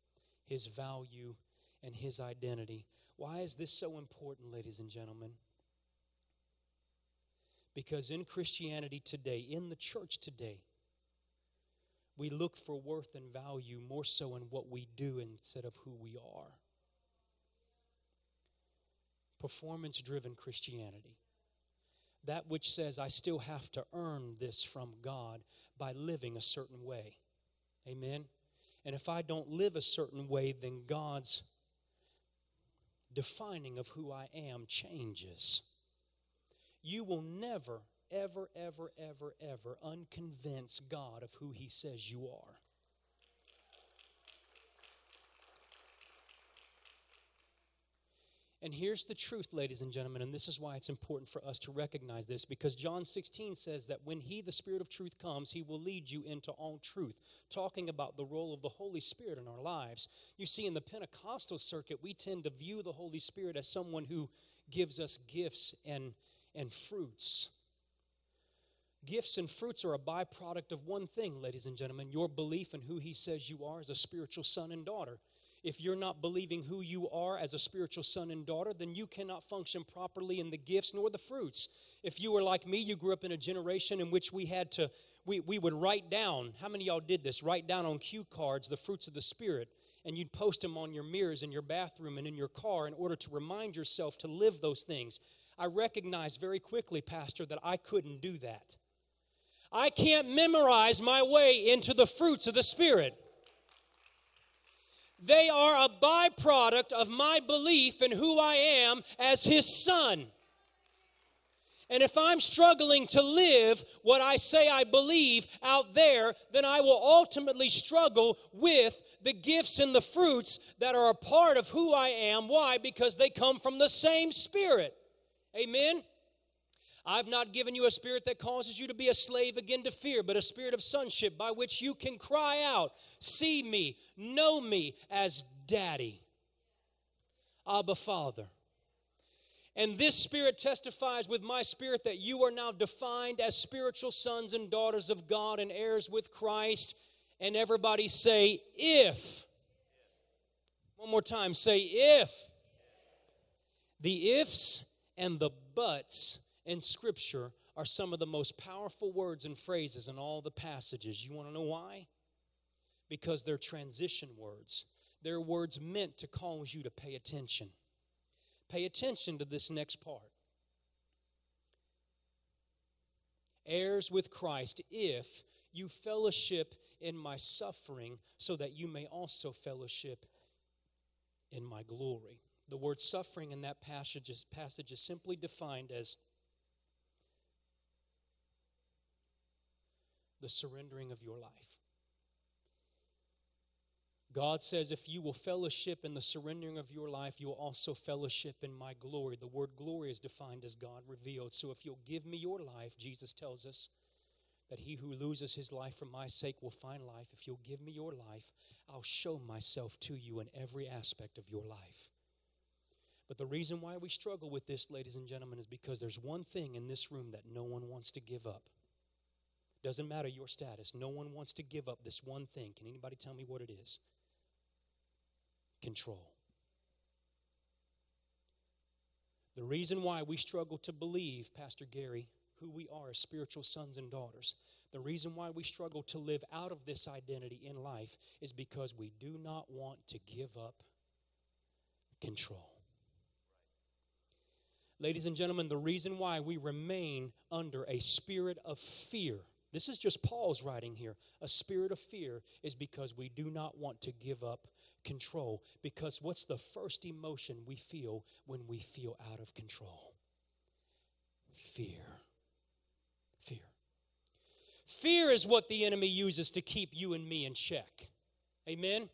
his value, and his identity. Why is this so important, ladies and gentlemen? Because in Christianity today, in the church today, we look for worth and value more so in what we do instead of who we are. Performance driven Christianity. That which says, I still have to earn this from God by living a certain way. Amen? And if I don't live a certain way, then God's defining of who I am changes you will never, ever, ever, ever, ever unconvince God of who He says you are. And here's the truth, ladies and gentlemen, and this is why it's important for us to recognize this because John 16 says that when He, the Spirit of truth, comes, He will lead you into all truth, talking about the role of the Holy Spirit in our lives. You see, in the Pentecostal circuit, we tend to view the Holy Spirit as someone who gives us gifts and and fruits. Gifts and fruits are a byproduct of one thing, ladies and gentlemen your belief in who He says you are as a spiritual son and daughter. If you're not believing who you are as a spiritual son and daughter, then you cannot function properly in the gifts nor the fruits. If you were like me, you grew up in a generation in which we had to, we, we would write down, how many y'all did this? Write down on cue cards the fruits of the Spirit, and you'd post them on your mirrors in your bathroom and in your car in order to remind yourself to live those things. I recognized very quickly, Pastor, that I couldn't do that. I can't memorize my way into the fruits of the Spirit. They are a byproduct of my belief in who I am as His Son. And if I'm struggling to live what I say I believe out there, then I will ultimately struggle with the gifts and the fruits that are a part of who I am. Why? Because they come from the same Spirit. Amen. I've not given you a spirit that causes you to be a slave again to fear, but a spirit of sonship by which you can cry out, See me, know me as Daddy, Abba Father. And this spirit testifies with my spirit that you are now defined as spiritual sons and daughters of God and heirs with Christ. And everybody say, If. One more time, say, If. The ifs and the buts in Scripture are some of the most powerful words and phrases in all the passages. You want to know why? Because they're transition words. They're words meant to cause you to pay attention. Pay attention to this next part. Heirs with Christ, if you fellowship in my suffering, so that you may also fellowship in my glory. The word suffering in that passage is, passage is simply defined as the surrendering of your life. God says, if you will fellowship in the surrendering of your life, you'll also fellowship in my glory. The word glory is defined as God revealed. So if you'll give me your life, Jesus tells us that he who loses his life for my sake will find life. If you'll give me your life, I'll show myself to you in every aspect of your life. But the reason why we struggle with this, ladies and gentlemen, is because there's one thing in this room that no one wants to give up. Doesn't matter your status, no one wants to give up this one thing. Can anybody tell me what it is? Control. The reason why we struggle to believe, Pastor Gary, who we are as spiritual sons and daughters, the reason why we struggle to live out of this identity in life is because we do not want to give up control. Ladies and gentlemen, the reason why we remain under a spirit of fear, this is just Paul's writing here, a spirit of fear, is because we do not want to give up control. Because what's the first emotion we feel when we feel out of control? Fear. Fear. Fear is what the enemy uses to keep you and me in check. Amen?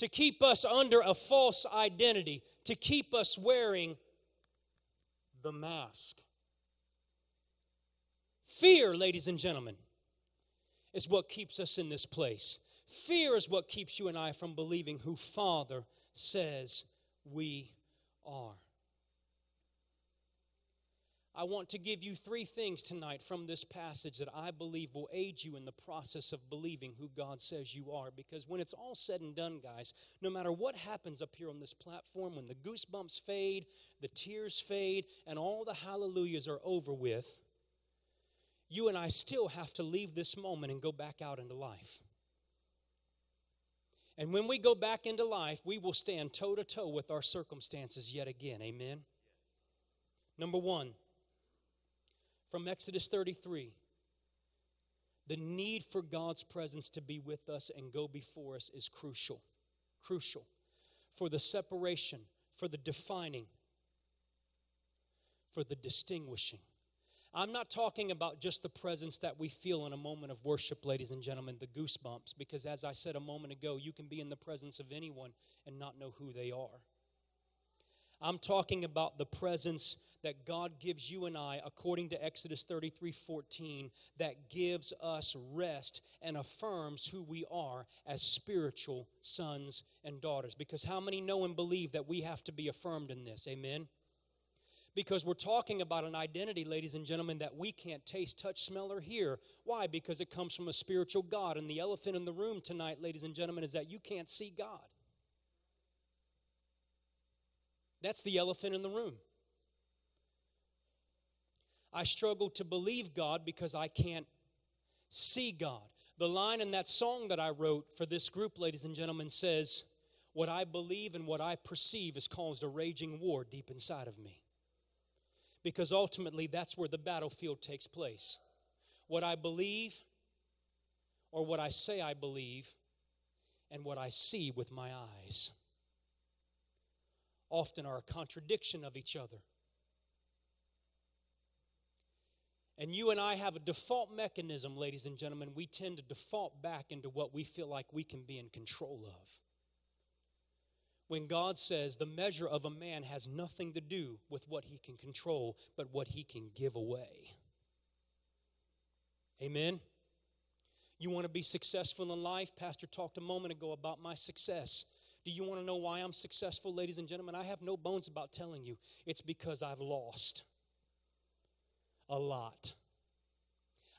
To keep us under a false identity, to keep us wearing the mask. Fear, ladies and gentlemen, is what keeps us in this place. Fear is what keeps you and I from believing who Father says we are. I want to give you three things tonight from this passage that I believe will aid you in the process of believing who God says you are. Because when it's all said and done, guys, no matter what happens up here on this platform, when the goosebumps fade, the tears fade, and all the hallelujahs are over with, you and I still have to leave this moment and go back out into life. And when we go back into life, we will stand toe to toe with our circumstances yet again. Amen? Number one, from Exodus 33. The need for God's presence to be with us and go before us is crucial. Crucial for the separation, for the defining, for the distinguishing. I'm not talking about just the presence that we feel in a moment of worship, ladies and gentlemen, the goosebumps, because as I said a moment ago, you can be in the presence of anyone and not know who they are. I'm talking about the presence that God gives you and I, according to Exodus 33 14, that gives us rest and affirms who we are as spiritual sons and daughters. Because how many know and believe that we have to be affirmed in this? Amen? Because we're talking about an identity, ladies and gentlemen, that we can't taste, touch, smell, or hear. Why? Because it comes from a spiritual God. And the elephant in the room tonight, ladies and gentlemen, is that you can't see God. That's the elephant in the room. I struggle to believe God because I can't see God. The line in that song that I wrote for this group, ladies and gentlemen, says, What I believe and what I perceive has caused a raging war deep inside of me. Because ultimately, that's where the battlefield takes place. What I believe, or what I say I believe, and what I see with my eyes often are a contradiction of each other. And you and I have a default mechanism, ladies and gentlemen. We tend to default back into what we feel like we can be in control of. When God says the measure of a man has nothing to do with what he can control, but what he can give away. Amen? You want to be successful in life? Pastor talked a moment ago about my success. Do you want to know why I'm successful, ladies and gentlemen? I have no bones about telling you. It's because I've lost a lot.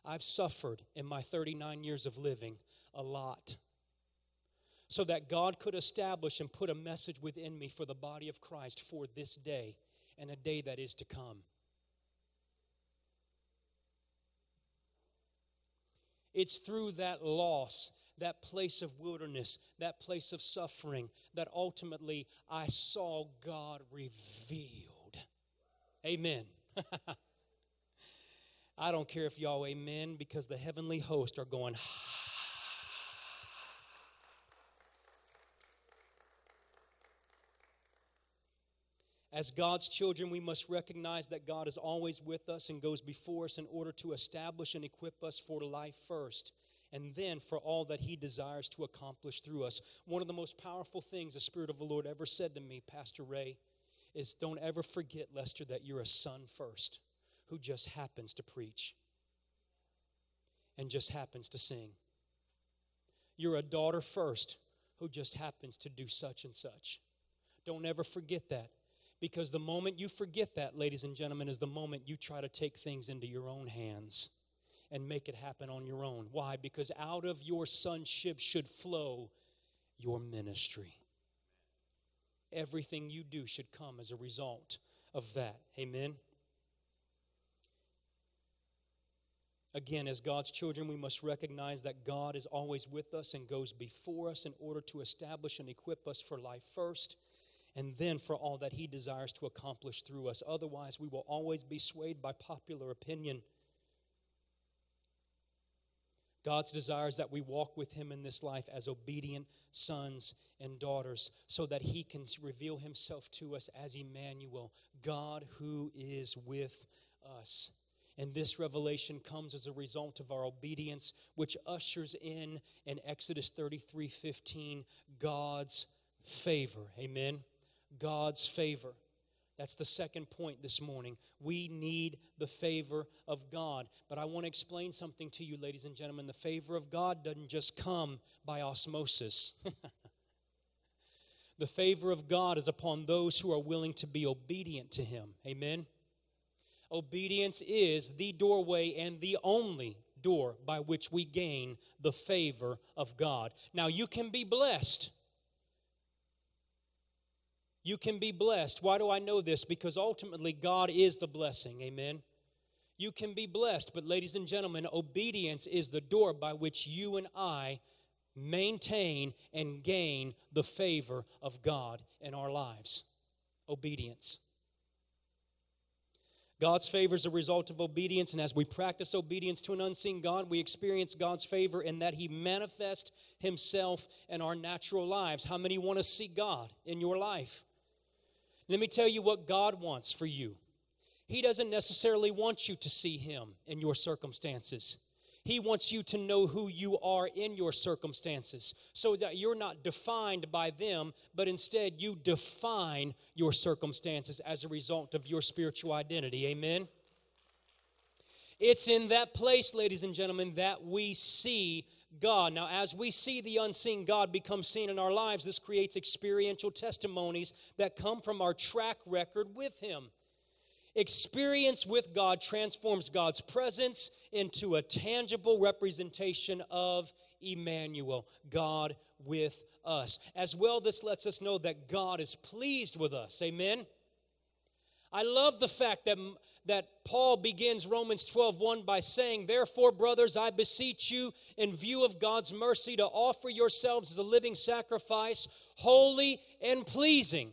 I've suffered in my 39 years of living a lot. So that God could establish and put a message within me for the body of Christ for this day. and a day that is to come. It's through that loss, that place of wilderness, that place of suffering, that ultimately I saw God revealed. Amen. I don't care if y'all amen because the heavenly host are going, As God's children, we must recognize that God is always with us and goes before us in order to establish and equip us for life first, and then for all that He desires to accomplish through us. One of the most powerful things the Spirit of the Lord ever said to me, Pastor Ray, is don't ever forget, Lester, that you're a son first who just happens to preach and just happens to sing. You're a daughter first who just happens to do such and such. Don't ever forget that. Because the moment you forget that, ladies and gentlemen, is the moment you try to take things into your own hands and make it happen on your own. Why? Because out of your sonship should flow your ministry. Everything you do should come as a result of that. Amen. Again, as God's children, we must recognize that God is always with us and goes before us in order to establish and equip us for life first and then for all that He desires to accomplish through us. Otherwise, we will always be swayed by popular opinion. God's desire is that we walk with Him in this life as obedient sons and daughters so that He can reveal Himself to us as Emmanuel, God who is with us. And this revelation comes as a result of our obedience, which ushers in in Exodus 33 15 God's favor. Amen. God's favor. That's the second point this morning. We need the favor of God. But I want to explain something to you, ladies and gentlemen. The favor of God doesn't just come by osmosis. the favor of God is upon those who are willing to be obedient to Him. Amen. Obedience is the doorway and the only door by which we gain the favor of God. Now, you can be blessed you can be blessed. Why do I know this? Because ultimately, God is the blessing. Amen. You can be blessed, but ladies and gentlemen, obedience is the door by which you and I maintain and gain the favor of God in our lives. Obedience. God's favor is a result of obedience, and as we practice obedience to an unseen God, we experience God's favor in that He manifests Himself in our natural lives. How many want to see God in your life? Let me tell you what God wants for you. He doesn't necessarily want you to see Him in your circumstances. He wants you to know who you are in your circumstances so that you're not defined by them, but instead you define your circumstances as a result of your spiritual identity. Amen? It's in that place, ladies and gentlemen, that we see God. Now, as we see the unseen God become seen in our lives, this creates experiential testimonies that come from our track record with Him. Experience with God transforms God's presence into a tangible representation of Emmanuel, God with us. As well, this lets us know that God is pleased with us. Amen. I love the fact that, that Paul begins Romans 12 1 by saying, Therefore, brothers, I beseech you, in view of God's mercy, to offer yourselves as a living sacrifice, holy and pleasing.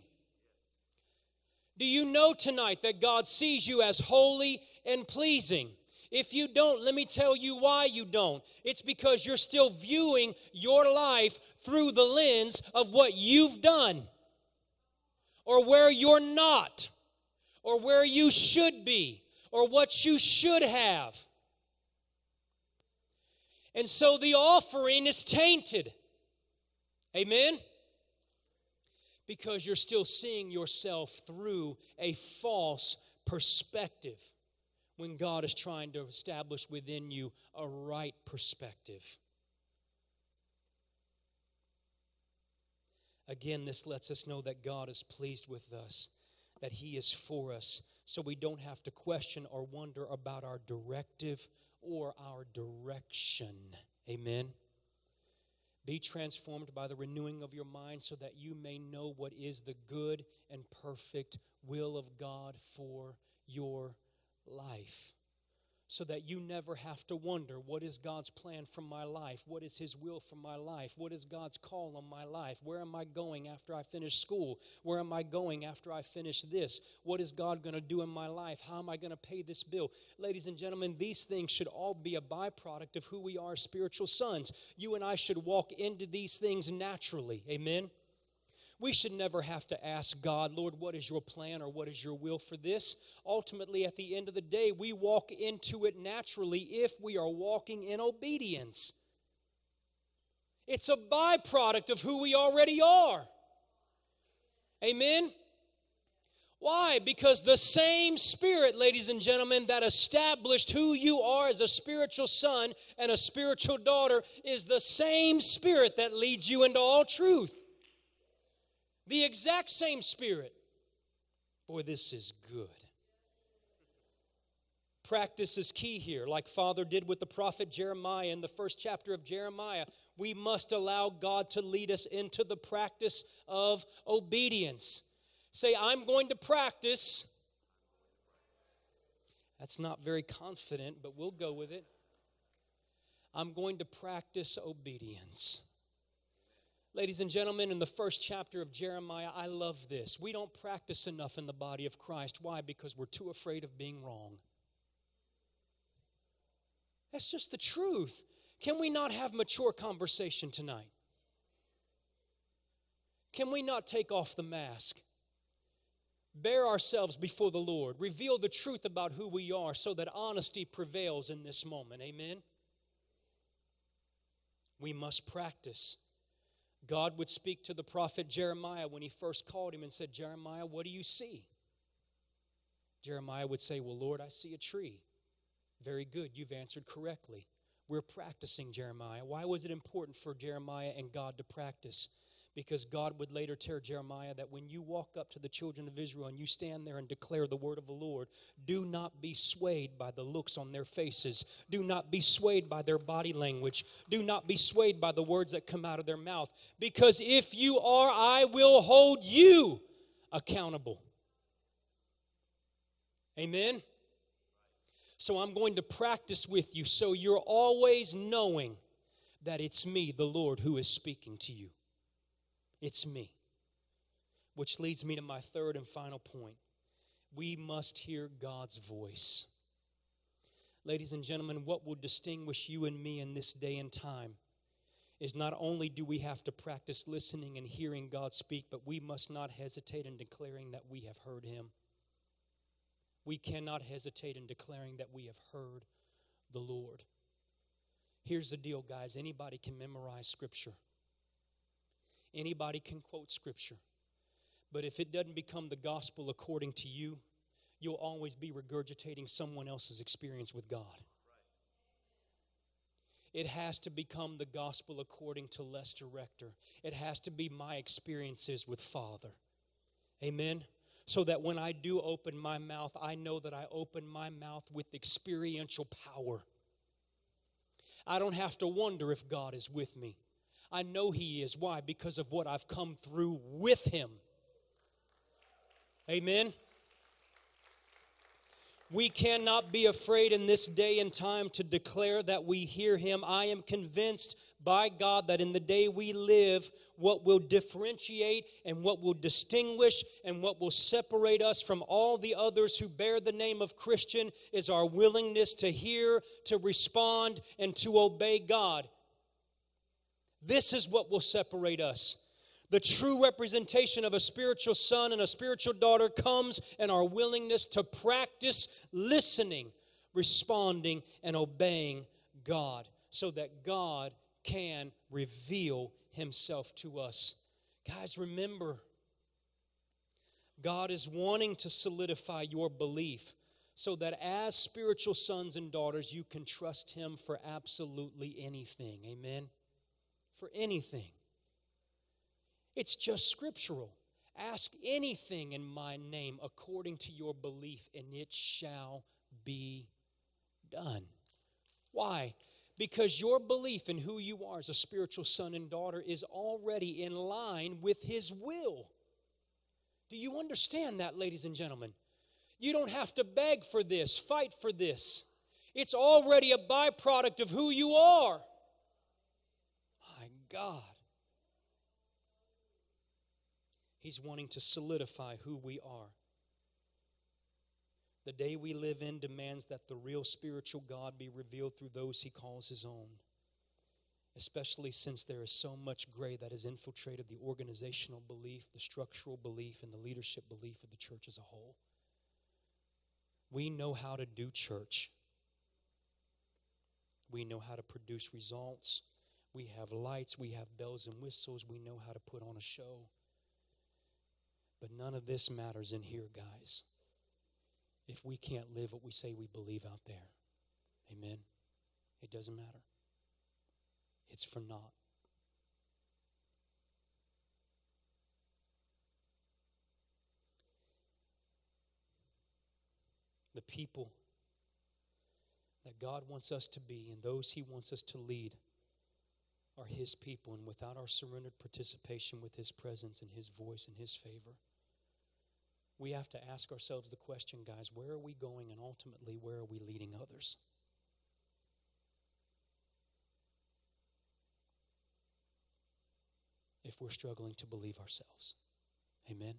Do you know tonight that God sees you as holy and pleasing? If you don't, let me tell you why you don't. It's because you're still viewing your life through the lens of what you've done or where you're not or where you should be or what you should have. And so the offering is tainted. Amen? Because you're still seeing yourself through a false perspective when God is trying to establish within you a right perspective. Again, this lets us know that God is pleased with us that He is for us, so we don't have to question or wonder about our directive or our direction. Amen. Be transformed by the renewing of your mind so that you may know what is the good and perfect will of God for your life so that you never have to wonder what is God's plan for my life? What is His will for my life? What is God's call on my life? Where am I going after I finish school? Where am I going after I finish this? What is God going to do in my life? How am I going to pay this bill? Ladies and gentlemen, these things should all be a byproduct of who we are spiritual sons. You and I should walk into these things naturally. Amen? We should never have to ask God, Lord, what is your plan or what is your will for this? Ultimately, at the end of the day, we walk into it naturally if we are walking in obedience. It's a byproduct of who we already are. Amen? Why? Because the same Spirit, ladies and gentlemen, that established who you are as a spiritual son and a spiritual daughter is the same Spirit that leads you into all truth. The exact same Spirit. Boy, this is good. Practice is key here, like Father did with the prophet Jeremiah in the first chapter of Jeremiah. We must allow God to lead us into the practice of obedience. Say, I'm going to practice. That's not very confident, but we'll go with it. I'm going to practice obedience. Ladies and gentlemen, in the first chapter of Jeremiah, I love this. We don't practice enough in the body of Christ. Why? Because we're too afraid of being wrong. That's just the truth. Can we not have mature conversation tonight? Can we not take off the mask? Bare ourselves before the Lord. Reveal the truth about who we are so that honesty prevails in this moment. Amen? We must practice God would speak to the prophet Jeremiah when he first called him and said, Jeremiah, what do you see? Jeremiah would say, Well, Lord, I see a tree. Very good, you've answered correctly. We're practicing Jeremiah. Why was it important for Jeremiah and God to practice? Because God would later tell Jeremiah that when you walk up to the children of Israel and you stand there and declare the word of the Lord, do not be swayed by the looks on their faces. Do not be swayed by their body language. Do not be swayed by the words that come out of their mouth. Because if you are, I will hold you accountable. Amen? So I'm going to practice with you so you're always knowing that it's me, the Lord, who is speaking to you. It's me. Which leads me to my third and final point. We must hear God's voice. Ladies and gentlemen, what will distinguish you and me in this day and time is not only do we have to practice listening and hearing God speak, but we must not hesitate in declaring that we have heard Him. We cannot hesitate in declaring that we have heard the Lord. Here's the deal, guys anybody can memorize Scripture. Anybody can quote scripture. But if it doesn't become the gospel according to you, you'll always be regurgitating someone else's experience with God. It has to become the gospel according to Lester Rector. It has to be my experiences with Father. Amen? So that when I do open my mouth, I know that I open my mouth with experiential power. I don't have to wonder if God is with me. I know He is. Why? Because of what I've come through with Him. Amen. We cannot be afraid in this day and time to declare that we hear Him. I am convinced by God that in the day we live, what will differentiate and what will distinguish and what will separate us from all the others who bear the name of Christian is our willingness to hear, to respond, and to obey God. This is what will separate us. The true representation of a spiritual son and a spiritual daughter comes in our willingness to practice listening, responding, and obeying God so that God can reveal himself to us. Guys, remember, God is wanting to solidify your belief so that as spiritual sons and daughters, you can trust Him for absolutely anything. Amen for anything. It's just scriptural. Ask anything in my name according to your belief, and it shall be done. Why? Because your belief in who you are as a spiritual son and daughter is already in line with His will. Do you understand that, ladies and gentlemen? You don't have to beg for this, fight for this. It's already a byproduct of who you are. God. He's wanting to solidify who we are. The day we live in demands that the real spiritual God be revealed through those he calls his own, especially since there is so much gray that has infiltrated the organizational belief, the structural belief, and the leadership belief of the church as a whole. We know how to do church. We know how to produce results. We have lights. We have bells and whistles. We know how to put on a show. But none of this matters in here, guys, if we can't live what we say we believe out there. Amen? It doesn't matter. It's for naught. The people that God wants us to be and those He wants us to lead are His people, and without our surrendered participation with His presence and His voice and His favor, we have to ask ourselves the question, guys, where are we going and ultimately where are we leading others? If we're struggling to believe ourselves. Amen.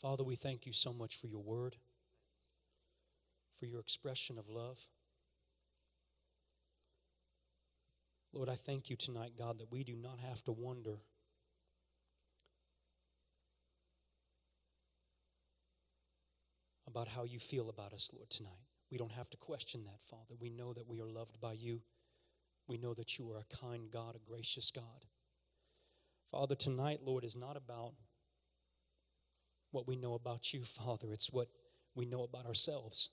Father, we thank you so much for your word, for your expression of love. Lord, I thank you tonight, God, that we do not have to wonder about how you feel about us, Lord, tonight. We don't have to question that, Father. We know that we are loved by you. We know that you are a kind God, a gracious God. Father, tonight, Lord, is not about what we know about you, Father. It's what we know about ourselves.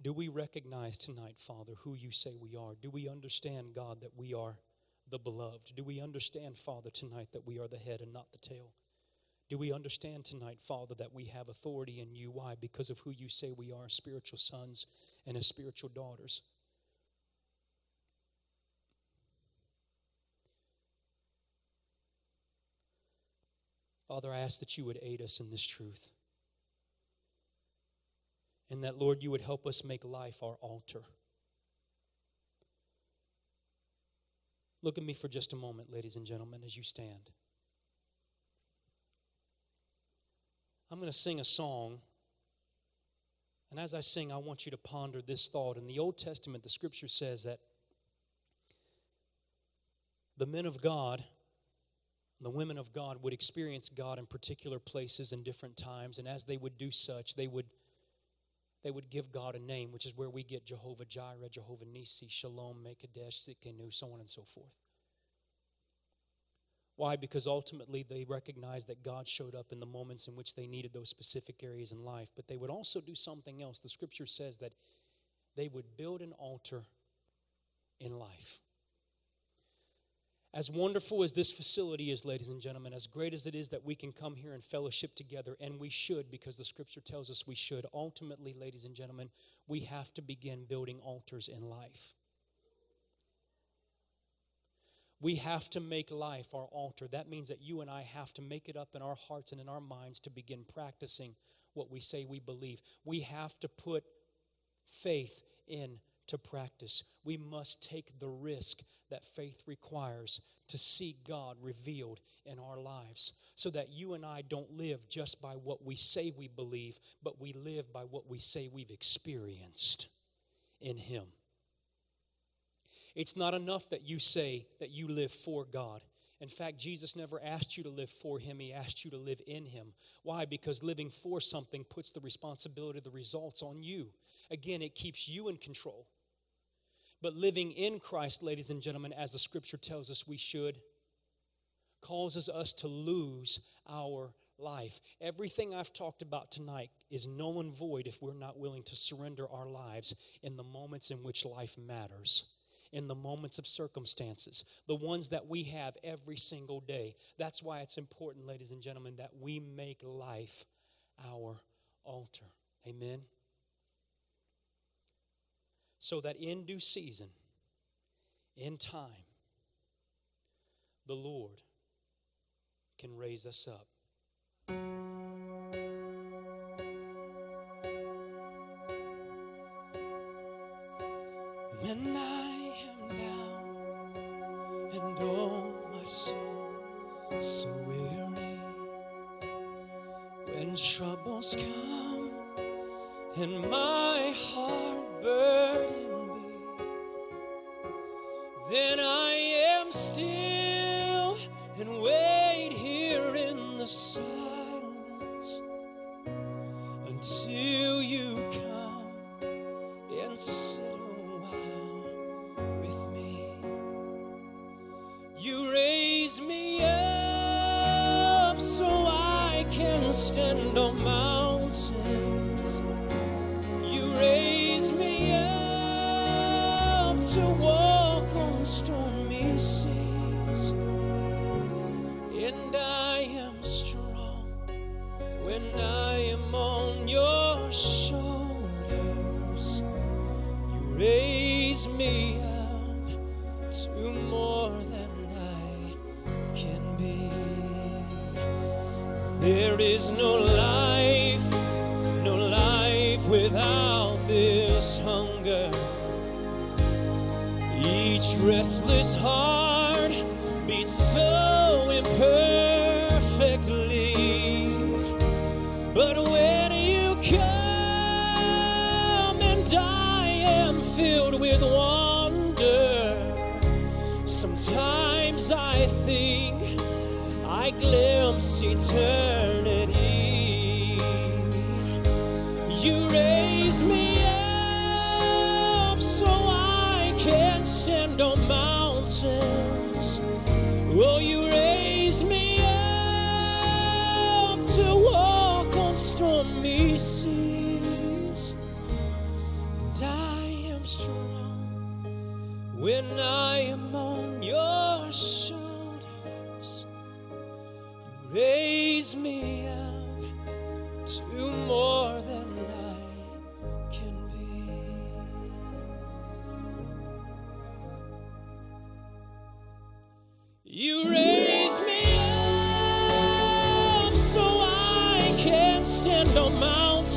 Do we recognize tonight, Father, who you say we are? Do we understand, God, that we are the beloved? Do we understand, Father, tonight that we are the head and not the tail? Do we understand tonight, Father, that we have authority in you? Why? Because of who you say we are, spiritual sons and as spiritual daughters. Father, I ask that you would aid us in this truth. And that, Lord, you would help us make life our altar. Look at me for just a moment, ladies and gentlemen, as you stand. I'm going to sing a song. And as I sing, I want you to ponder this thought. In the Old Testament, the scripture says that the men of God, the women of God would experience God in particular places and different times. And as they would do such, they would, they would give God a name, which is where we get Jehovah Jireh, Jehovah Nisi, Shalom, Mekadesh, Tsidkenu, so on and so forth. Why? Because ultimately they recognized that God showed up in the moments in which they needed those specific areas in life. But they would also do something else. The scripture says that they would build an altar in life. As wonderful as this facility is, ladies and gentlemen, as great as it is that we can come here and fellowship together, and we should because the scripture tells us we should, ultimately, ladies and gentlemen, we have to begin building altars in life. We have to make life our altar. That means that you and I have to make it up in our hearts and in our minds to begin practicing what we say we believe. We have to put faith into practice. We must take the risk that faith requires to see God revealed in our lives so that you and I don't live just by what we say we believe, but we live by what we say we've experienced in Him. It's not enough that you say that you live for God. In fact, Jesus never asked you to live for Him, He asked you to live in Him. Why? Because living for something puts the responsibility, the results on you. Again, it keeps you in control. But living in Christ, ladies and gentlemen, as the scripture tells us we should, causes us to lose our life. Everything I've talked about tonight is null and void if we're not willing to surrender our lives in the moments in which life matters in the moments of circumstances, the ones that we have every single day. That's why it's important, ladies and gentlemen, that we make life our altar. Amen. So that in due season, in time, the Lord can raise us up. When I am down and oh my soul so weary, when troubles come and my heart burden be, then I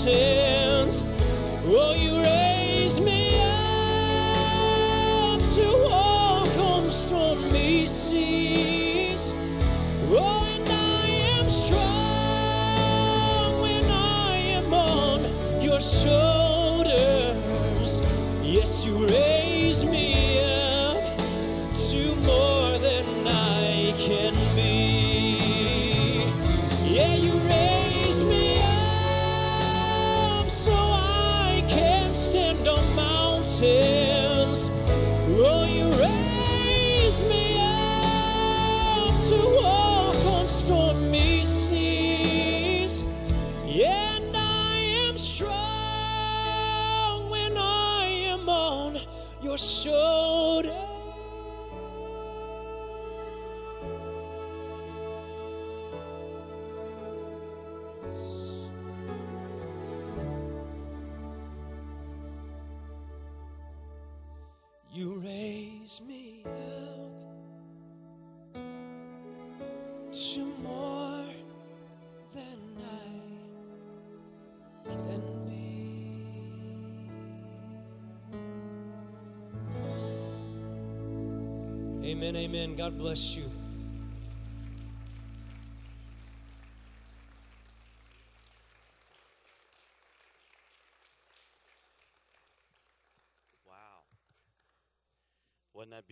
mountains. Oh, you raise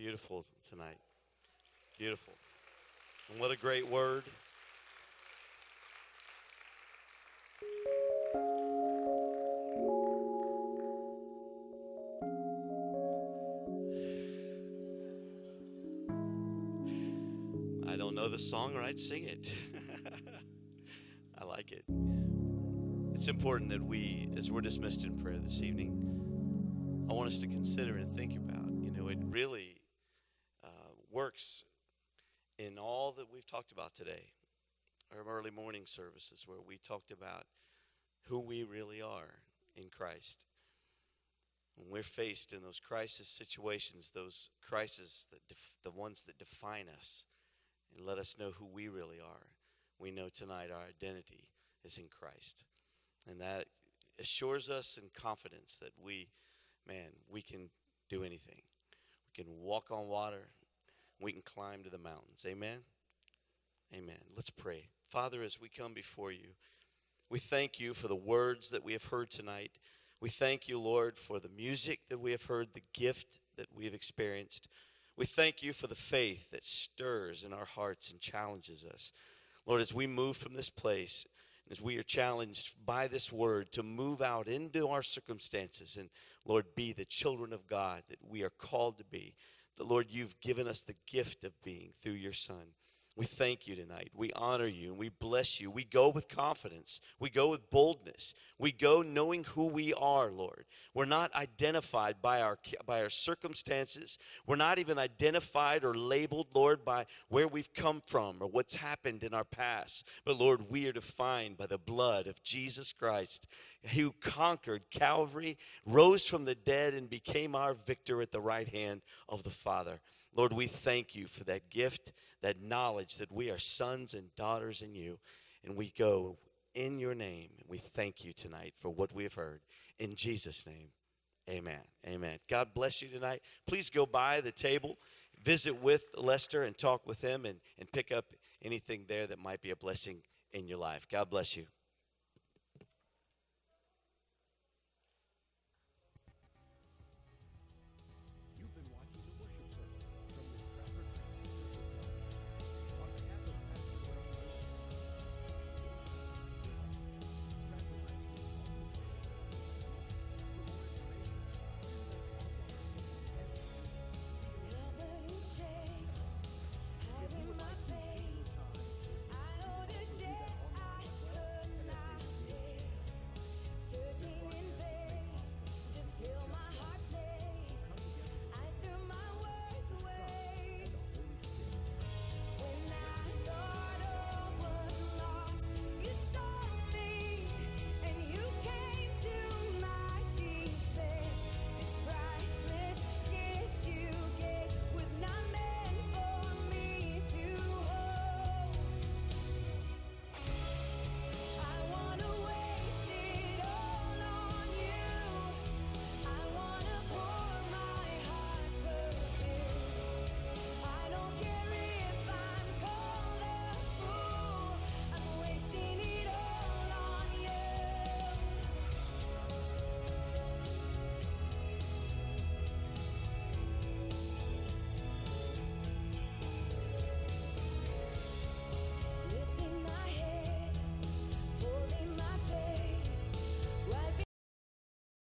beautiful tonight? Beautiful. And what a great word. I don't know the song or I'd sing it. I like it. It's important that we, as we're dismissed in prayer this evening, I want us to consider and think about. You know, it really works in all that we've talked about today. Our early morning services, where we talked about who we really are in Christ. When we're faced in those crisis situations, those crises, that def- the ones that define us, and let us know who we really are. we know tonight our identity is in Christ. And that assures us in confidence that we, man, we can do anything. We can walk on water, we can climb to the mountains. Amen? Amen. Let's pray. Father, as we come before you, we thank you for the words that we have heard tonight. We thank you, Lord, for the music that we have heard, the gift that we have experienced. We thank you for the faith that stirs in our hearts and challenges us. Lord, as we move from this place, as we are challenged by this word to move out into our circumstances and, Lord, be the children of God that we are called to be, Lord, you've given us the gift of being through your Son. We thank you tonight. We honor you and we bless you. We go with confidence. We go with boldness. We go knowing who we are, Lord. We're not identified by our by our circumstances. We're not even identified or labeled, Lord, by where we've come from or what's happened in our past. But Lord, we are defined by the blood of Jesus Christ, who conquered Calvary, rose from the dead and became our victor at the right hand of the Father. Lord, we thank you for that gift, that knowledge that we are sons and daughters in you. And we go in your name. We thank you tonight for what we have heard. In Jesus' name, amen. Amen. God bless you tonight. Please go by the table, visit with Lester, and talk with him and, and pick up anything there that might be a blessing in your life. God bless you.